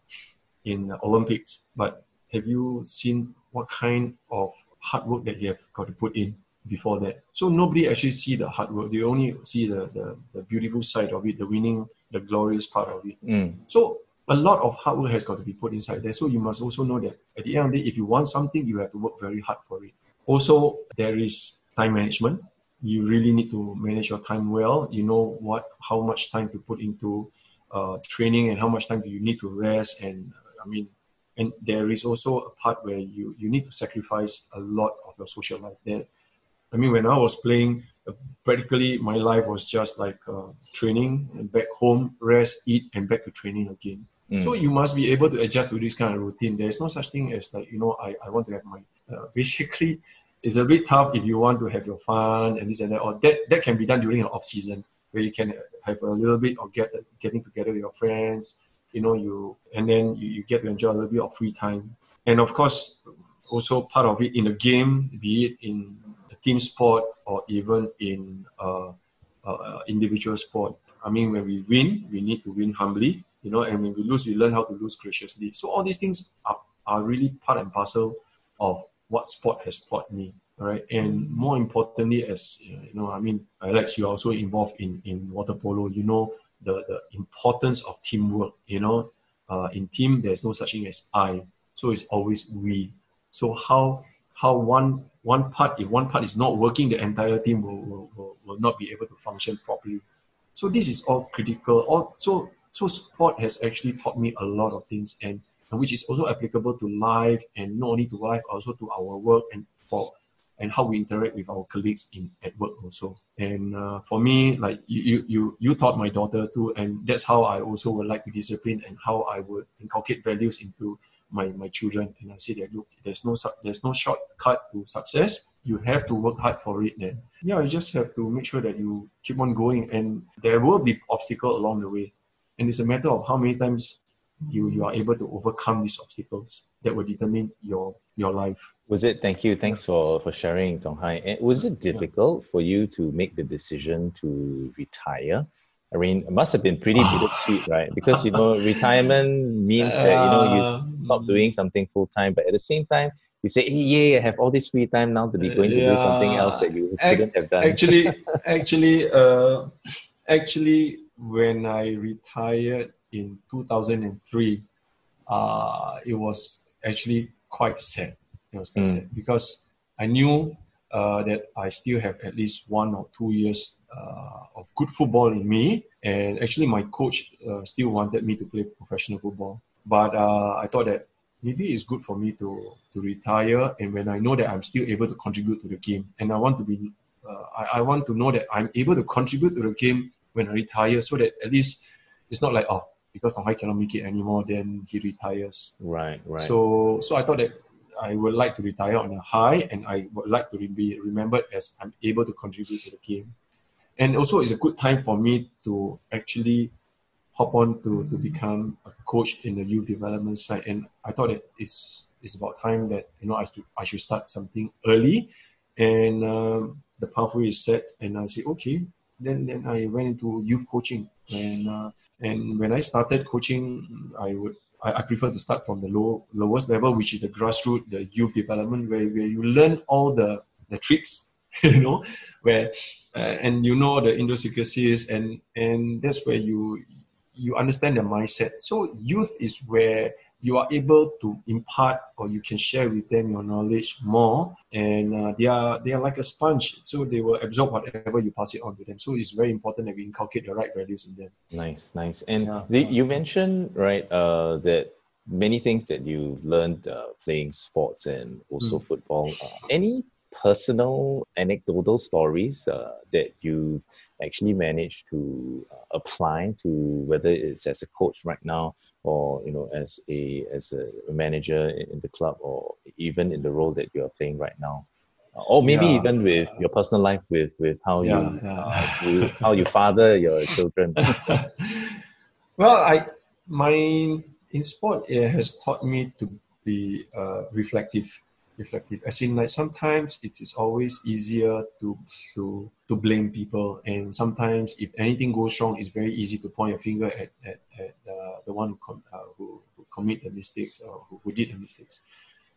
in Olympics. But have you seen what kind of hard work that you have got to put in before that? So nobody actually see the hard work. They only see the, the, the beautiful side of it, the winning, the glorious part of it. Mm, So a lot of hard work has got to be put inside there. So you must also know that at the end of the day, if you want something, you have to work very hard for it. Also, there is time management. You really need to manage your time well. You know what, how much time to put into uh, training and how much time do you need to rest. And uh, I mean, and there is also a part where you you need to sacrifice a lot of your social life. There, I mean, when I was playing, uh, practically my life was just like uh, training, and back home, rest, eat, and back to training again. mm, So you must be able to adjust to this kind of routine. There's no such thing as like, you know, I, I want to have my, uh, basically, it's a bit tough if you want to have your fun and this and that, or that, that can be done during an off season where you can have a little bit of get, getting together with your friends, you know, you, and then you, you get to enjoy a little bit of free time. And of course, also part of it in the game, be it in the team sport or even in uh, uh, individual sport. I mean, when we win, we need to win humbly, you know, and when we lose, we learn how to lose graciously. So all these things are, are really part and parcel of what sport has taught me. Right. And more importantly, as you know, I mean, Alex, you're also involved in, in water polo. You know the, the importance of teamwork. You know, uh, in team, there's no such thing as I. So it's always we. So how how one one part, if one part is not working, the entire team will, will, will, will not be able to function properly. So this is all critical. All, so so sport has actually taught me a lot of things and which is also applicable to life and not only to life, also to our work and for and how we interact with our colleagues in at work also. And uh, for me, like you, you, you taught my daughter too, and that's how I also would like to discipline and how I would inculcate values into my, my children. And I say that look, there's no there's no shortcut to success. You have to work hard for it. Then yeah, you just have to make sure that you keep on going, and there will be obstacle along the way. And it's a matter of how many times you you are able to overcome these obstacles that will determine your your life. Was it? Thank you. Thanks for for sharing, Tong Hai. Was it difficult for you to make the decision to retire? I mean, it must have been pretty bittersweet, right? Because you know, retirement means that you know you stop um, doing something full time, but at the same time, you say, hey, "Yeah, I have all this free time now to be going to yeah. do something else that you couldn't have done." Actually, actually, uh, actually, when I retired in 2003, uh, it was actually quite sad. It was quite mm. sad because I knew uh, that I still have at least one or two years uh, of good football in me. And actually, my coach uh, still wanted me to play professional football. But uh, I thought that maybe it's good for me to, to retire. And when I know that I'm still able to contribute to the game, and I want to be, uh, I, I want to know that I'm able to contribute to the game when I retire, so that at least it's not like oh because Tong Hai cannot make it anymore, then he retires. Right, right. So, so I thought that I would like to retire on a high, and I would like to be remembered as I'm able to contribute to the game. And also, it's a good time for me to actually hop on to, to become a coach in the youth development side. And I thought that it's it's about time that you know I should I should start something early, and um, the pathway is set. And I say okay, then then I went into youth coaching and uh, and when I started coaching, I would I, I, prefer to start from the low lowest level, which is the grassroots, the youth development, where, where you learn all the the tricks, you know, where uh, and you know the idiosyncrasies, and and that's where you you understand the mindset. So youth is where you are able to impart or you can share with them your knowledge more and uh, they are they are like a sponge. So they will absorb whatever you pass it on to them. So it's very important that we inculcate the right values in them. Nice nice. And yeah. the, you mentioned right uh, that many things that you've learned uh, playing sports and also mm. football. Uh, any personal anecdotal stories uh, that you've actually managed to uh, apply to whether it's as a coach right now or you know as a as a manager in the club or even in the role that you are playing right now uh, or maybe yeah. even with your personal life with with how yeah, you, yeah. Uh, you how you father your children well i my in sport it has taught me to be uh, reflective reflective. As in, like sometimes it is always easier to to to blame people, and sometimes if anything goes wrong, it's very easy to point your finger at at, at uh, the one who, com- uh, who, who commit the mistakes or who, who did the mistakes.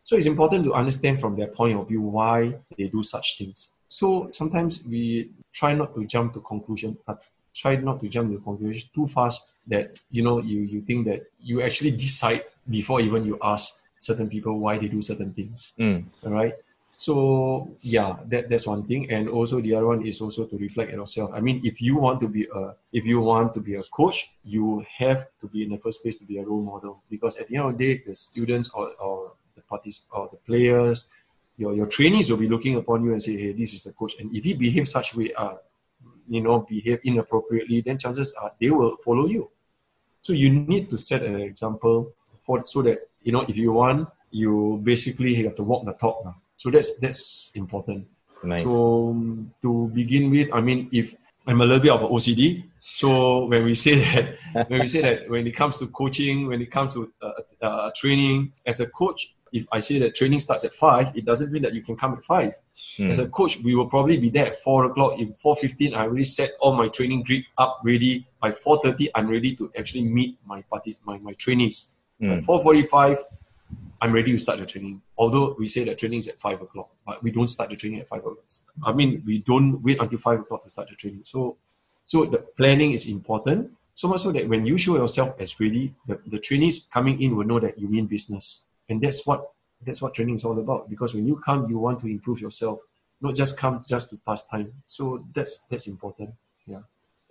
So it's important to understand from their point of view why they do such things. So sometimes we try not to jump to conclusion, but try not to jump to conclusion too fast that you know you you think that you actually decide before even you ask certain people why they do certain things. Mm. All right. So yeah, that, that's one thing. And also the other one is also to reflect at yourself. I mean, if you want to be a if you want to be a coach, you have to be in the first place to be a role model. Because at the end of the day, the students or, or the parties or the players, your, your trainees will be looking upon you and say, hey, this is the coach. And if he behaves such way, uh, you know, behave inappropriately, then chances are they will follow you. So you need to set an example for so that you know, if you want, you basically have to walk the talk. Now. So that's that's important. Nice. So um, to begin with, I mean, if I'm a little bit of an OCD, so when we say that, when we say that, when it comes to coaching, when it comes to uh, uh, training, as a coach, if I say that training starts at five, it doesn't mean that you can come at five. Mm. As a coach, we will probably be there at four o'clock. In four fifteen, I already set all my training grid up ready. By four thirty, I'm ready to actually meet my parties, my, my trainees. Mm. 4.45, I'm ready to start the training. Although we say that training is at 5 o'clock, but we don't start the training at 5 o'clock. I mean, we don't wait until 5 o'clock to start the training. So, so the planning is important. So much so that when you show yourself as ready, the, the trainees coming in will know that you mean business. And that's what that's what training is all about. Because when you come, you want to improve yourself, not just come just to pass time. So that's that's important. Yeah.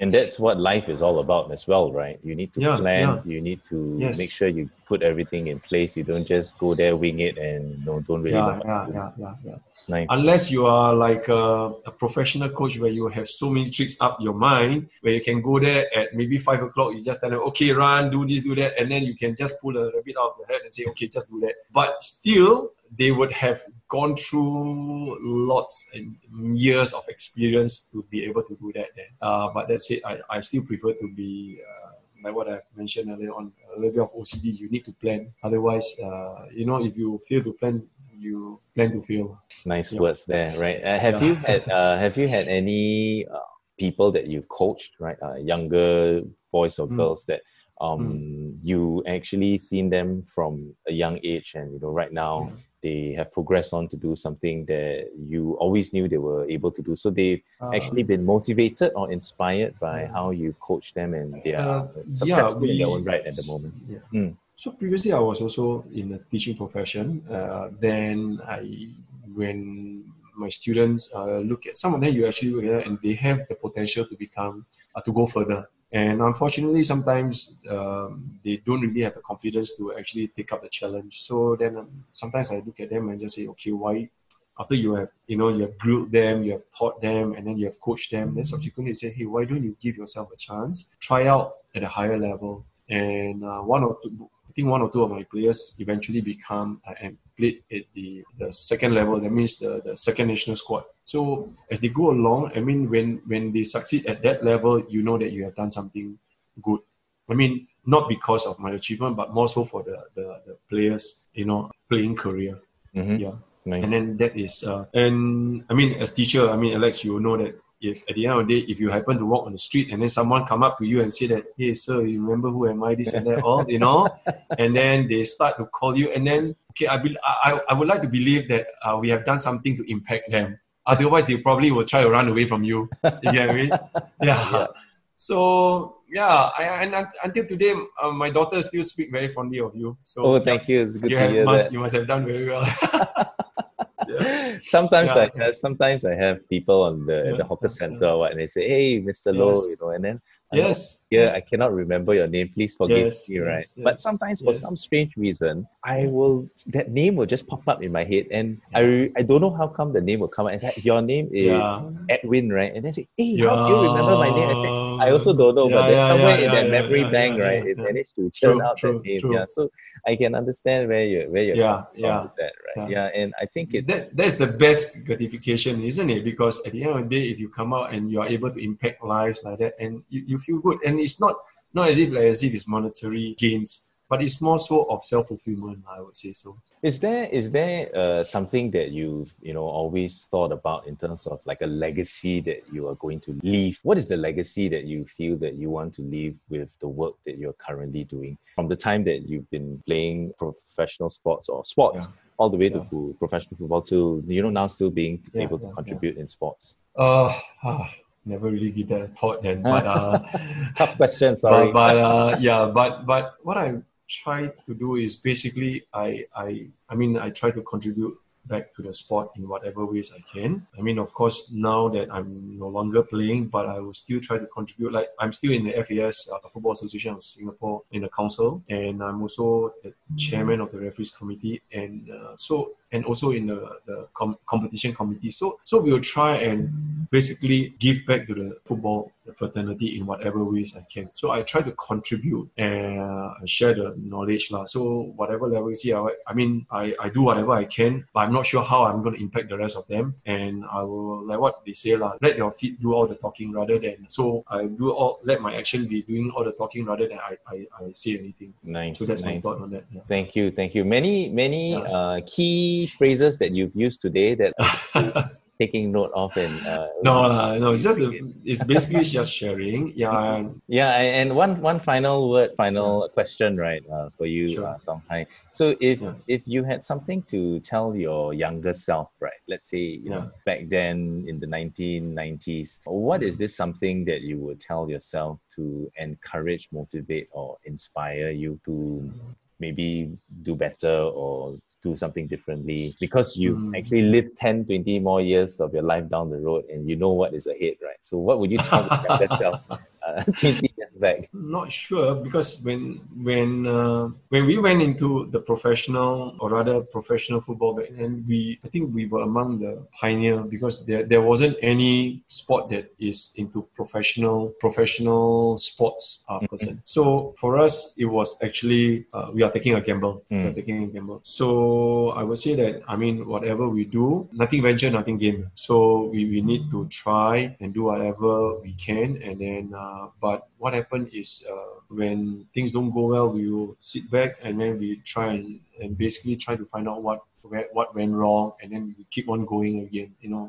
And that's what life is all about as well, right? You need to Yeah, plan. yeah. You need to Yes. make sure you put everything in place. You don't just go there, wing it, and you know, don't really Yeah, yeah, yeah, yeah, yeah. Nice. Unless you are like a, a professional coach where you have so many tricks up your mind, where you can go there at maybe five o'clock, you just tell them, okay, run, do this, do that, and then you can just pull a rabbit out of the head and say, okay, just do that. But still, they would have gone through lots and years of experience to be able to do that. Then, uh, but that's it. I, I still prefer to be. Uh, like what I mentioned earlier on, a little bit of OCD. You need to plan. Otherwise, uh, you know, if you fail to plan, you plan to fail. Nice Yeah. words there, right? Uh, have Yeah. you had uh, Have you had any uh, people that you've coached, right? Uh, younger boys or Mm. girls that um you actually seen them from a young age, and you know right now they have progressed on to do something that you always knew they were able to do. So they've Uh, actually been motivated or inspired by Yeah. how you've coached them, and they Uh, are yeah, successful in their we- own right at the moment. Yeah. Mm. So previously, I was also in the teaching profession. Uh, then I, when my students uh, look at some of them, you actually look at and they have the potential to become uh, to go further. And unfortunately, sometimes um, they don't really have the confidence to actually take up the challenge. So then um, sometimes I look at them and just say, okay, why? After you have, you know, you have grilled them, you have taught them, and then you have coached them. Then subsequently, you say, hey, why don't you give yourself a chance? Try out at a higher level. And uh, one or two, I think one or two of my players eventually become uh, and played at the, the second level. That means the, the second national squad. So as they go along, I mean, when when they succeed at that level, you know that you have done something good. I mean, not because of my achievement, but more so for the the, the players, you know, playing career. Mhm. Yeah. Nice. And then that is, uh, and I mean, as teacher, I mean, Alex, you know that if at the end of the day, if you happen to walk on the street and then someone come up to you and say that, hey, sir, you remember who am I, this and that, all, you know, and then they start to call you, and then, okay, I, be, I, I would like to believe that uh, we have done something to impact them. Otherwise, they probably will try to run away from you. You get me? Yeah. Yeah. So yeah, I, and un- until today, uh, my daughter still speak very fondly of you. So oh, thank you. It's good you to have, hear must that. you must have done very well. yeah. sometimes Yeah. I have sometimes I have people on the the hawker center or what, and they say, "Hey, Mr. Low," you know, and then Yes. yeah, yes. I cannot remember your name. Please forgive Yes, me, right? yes, But sometimes for some strange reason, I will that name will just pop up in my head, and I I don't know how come the name will come out. And your name is yeah. Edwin, right? And then say, "Hey, how do you remember my name?" I, say, I also don't know, but Yeah, then yeah, somewhere yeah, in that yeah, memory yeah, bank, yeah, right, yeah, it yeah. managed to churn True, out true, that name. true. Yeah, so I can understand where you where you're Yeah, coming from yeah, with that, right? yeah. Yeah, and I think it's That, that's the best gratification, isn't it? Because at the end of the day, if you come out and you are able to impact lives like that, and you, you feel good, and it's not not as if like as if it's monetary gains, but it's more so of self fulfillment. I would say so. Is there is there uh, something that you've you know always thought about in terms of like a legacy that you are going to leave? What is the legacy that you feel that you want to leave with the work that you're currently doing from the time that you've been playing professional sports or sports all the way Yeah. to professional football to you know now still being Yeah, able to yeah, contribute in sports? Uh, ah, never really give that a thought then, but uh, Tough question, sorry. but, but uh, yeah, but but what I try to do is basically I I I mean I try to contribute back to the sport in whatever ways I can. I mean, of course, now that I'm no longer playing, but I will still try to contribute. Like I'm still in the FAS, uh, Football Association of Singapore, in the council, and I'm also the chairman of the referees committee, and uh, so and also in the the com- competition committee. So so we will try and basically give back to the football fraternity in whatever ways I can. So I try to contribute and share the knowledge lah. So whatever level you see, I, I mean I, I do whatever I can, but I'm not sure how I'm going to impact the rest of them. And I will like what they say lah, let your feet do all the talking rather than so I do all let my action be doing all the talking rather than I I, I say anything. nice, So that's my nice. thought on that. Yeah. Thank you, thank you. Many, many Yeah. uh, key phrases that you've used today that taking note of and uh, no, lah, no, it's just a, it's basically just sharing. Yeah, Yeah, and one one final word, final question, right, uh, for you, Sure. uh, Tong Hai. So if Yeah. if you had something to tell your younger self, right? Let's say you know, back then in the 1990s, what is this something that you would tell yourself to encourage, motivate, or inspire you to maybe do better or do something differently because you've Mm. actually live 10 20 more years of your life down the road and you know what is ahead right so what would you tell the younger self uh, 20 years back? Not sure because when when uh, when we went into the professional or rather professional football back then, we I think we were among the pioneer because there, there wasn't any sport that is into professional professional sports uh, person. So for us, it was actually uh, we are taking a gamble. We are taking a gamble. So I would say that I mean whatever we do, nothing venture, nothing gain. So we, we need to try and do whatever we can, and then uh, but what happened is uh, when things don't go well, we will sit back and then we try and, and basically try to find out what where, what went wrong, and then we keep on going again. You know,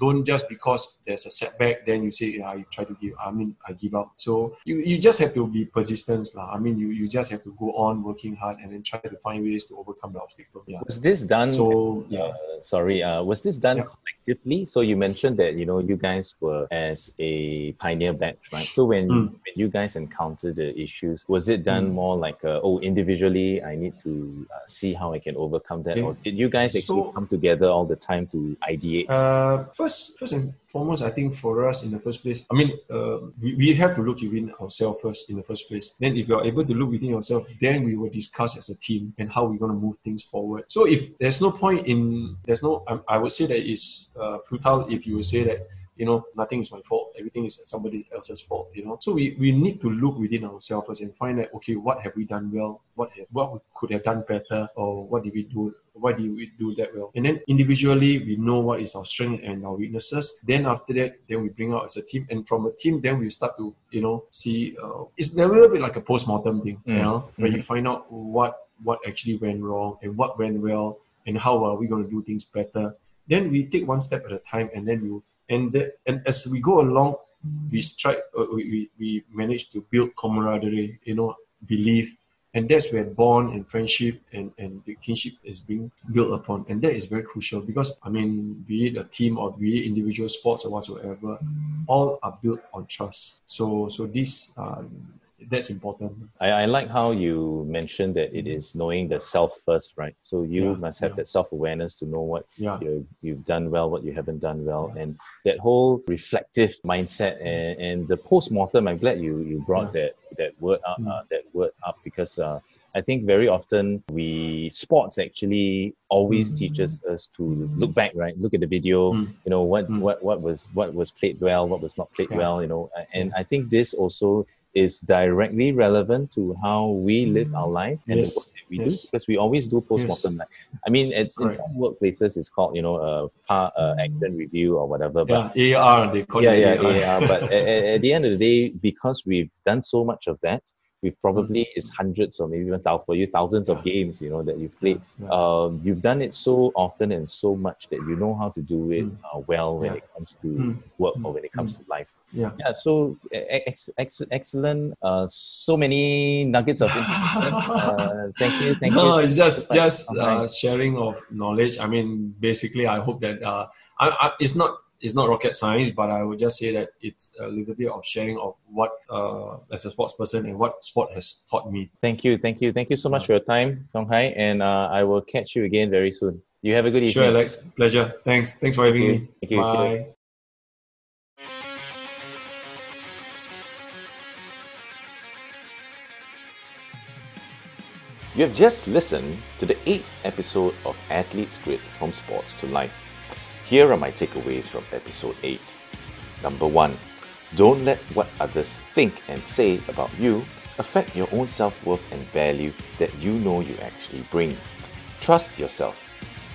don't just because there's a setback, then you say, yeah, I try to give. I mean, I give up. So you, you just have to be persistent, lah. I mean, you, you just have to go on working hard and then try to find ways to overcome the obstacle. Yeah. Was this done? So yeah. uh, sorry, uh, was this done Yeah. collectively? So you mentioned that you know you guys were as a pioneer batch, right? So when Mm. when you guys encountered the issues, was it done Mm. more like uh, oh individually? I need to uh, see how I can overcome that, Yeah. or did you guys actually So- come together all the time to ideate? Uh, first, first and foremost, I think for us in the first place, I mean, uh, we, we have to look within ourselves first in the first place. Then, if you're able to look within yourself, then we will discuss as a team and how we're going to move things forward. So, if there's no point in, there's no, I, I would say that it's uh, futile if you would say that you know, nothing is my fault. Everything is somebody else's fault, you know. So we, we need to look within ourselves first and find out, okay, what have we done well? What have, what we could have done better? Or what did we do? Why did we do that well? And then individually, we know what is our strength and our weaknesses. Then after that, then we bring out as a team. And from a team, then we start to, you know, see, uh, it's a little bit like a post-mortem thing, you Mm. know, where you find out what, what actually went wrong and what went well and how are we going to do things better. Then we take one step at a time and then we and the, and as we go along we strike uh, we, we, we manage to build camaraderie you know belief. And that's where bond and friendship and, and the kinship is being built upon. And that is very crucial because i mean be it a team or be it individual sports or whatsoever all are built on trust. So so this uh, that's important I, I like how you mentioned that it is knowing the self first, right? So you Yeah, must have yeah. that self awareness to know what yeah you, you've done well, what you haven't done well, and that whole reflective mindset and, and the post mortem. I'm glad you you brought that that word up, Mm. uh, that word up because uh, I think very often we sports actually always Mm. teaches us to look back, right? Look at the video. Mm. You know what Mm. what what was what was played well, what was not played Yeah. well. You know, and I think this also is directly relevant to how we live our life and Yes. the work that we Yes. do because we always do post mortem. Like, I mean, it's in some workplaces it's called you know a par, uh, action review or whatever. But yeah AR they call yeah, it yeah, AR. yeah. But at at the end of the day, because we've done so much of that, we've probably it's hundreds or maybe even for you thousands of Mm. Games, you know, that you've played. Yeah. Um, you've done it so often and so much that you know how to do it Mm. uh, well when Yeah. it comes to Mm. work Mm. or when it comes to life. yeah Yeah, so ex- ex- excellent. Uh, so many nuggets of information. uh, thank you, thank you. no, you. it's just just uh, sharing of knowledge. I mean, basically, I hope that uh, I, I, it's not it's not rocket science, but I would just say that it's a little bit of sharing of what uh, as a sports person and what sport has taught me. Thank you, thank you, thank you so much Yeah. for your time, Tong Hai, and uh, I will catch you again very soon. You have a good evening. Sure, Alex. Pleasure. Thanks. Thanks for having you. me. Thank you. Bye. Cheers. You have just listened to the eighth episode of Athlete's Grid from Sports to Life. Here are my takeaways from episode 8. Number 1. Don't let what others think and say about you affect your own self worth and value that you know you actually bring. Trust yourself.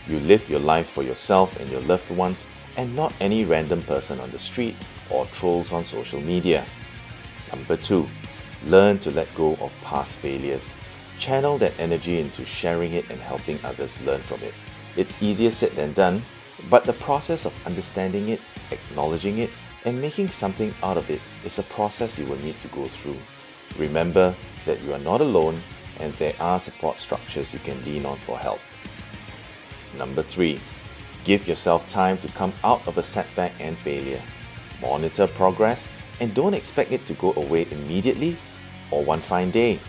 You live your life for yourself and your loved ones and not any random person on the street or trolls on social media. Number two, learn to let go of past failures. Channel that energy into sharing it and helping others learn from it. It's easier said than done, but the process of understanding it, acknowledging it, and making something out of it is a process you will need to go through. Remember that you are not alone and there are support structures you can lean on for help. Number three, give yourself time to come out of a setback and failure. Monitor progress and don't expect it to go away immediately or one fine day.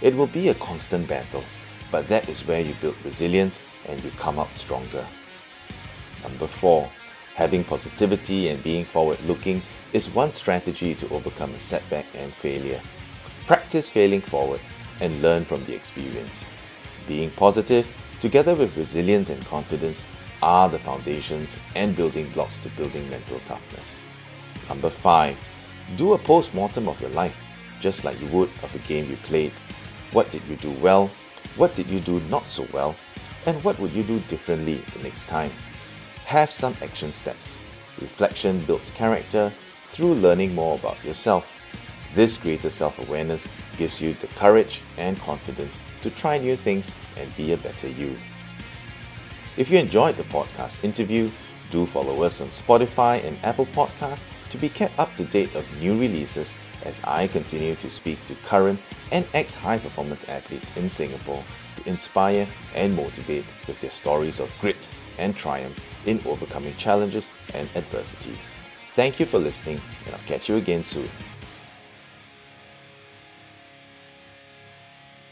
It will be a constant battle, but that is where you build resilience and you come out stronger. Number four, having positivity and being forward looking is one strategy to overcome a setback and failure. Practice failing forward and learn from the experience. Being positive, together with resilience and confidence, are the foundations and building blocks to building mental toughness. Number 5. Do a post mortem of your life, just like you would of a game you played. What did you do well? What did you do not so well? And what would you do differently the next time? Have some action steps. Reflection builds character through learning more about yourself. This greater self awareness gives you the courage and confidence to try new things and be a better you. If you enjoyed the podcast interview, do follow us on Spotify and Apple Podcasts to be kept up to date of new releases as I continue to speak to current and ex high performance athletes in Singapore to inspire and motivate with their stories of grit and triumph in overcoming challenges and adversity. Thank you for listening, and I'll catch you again soon.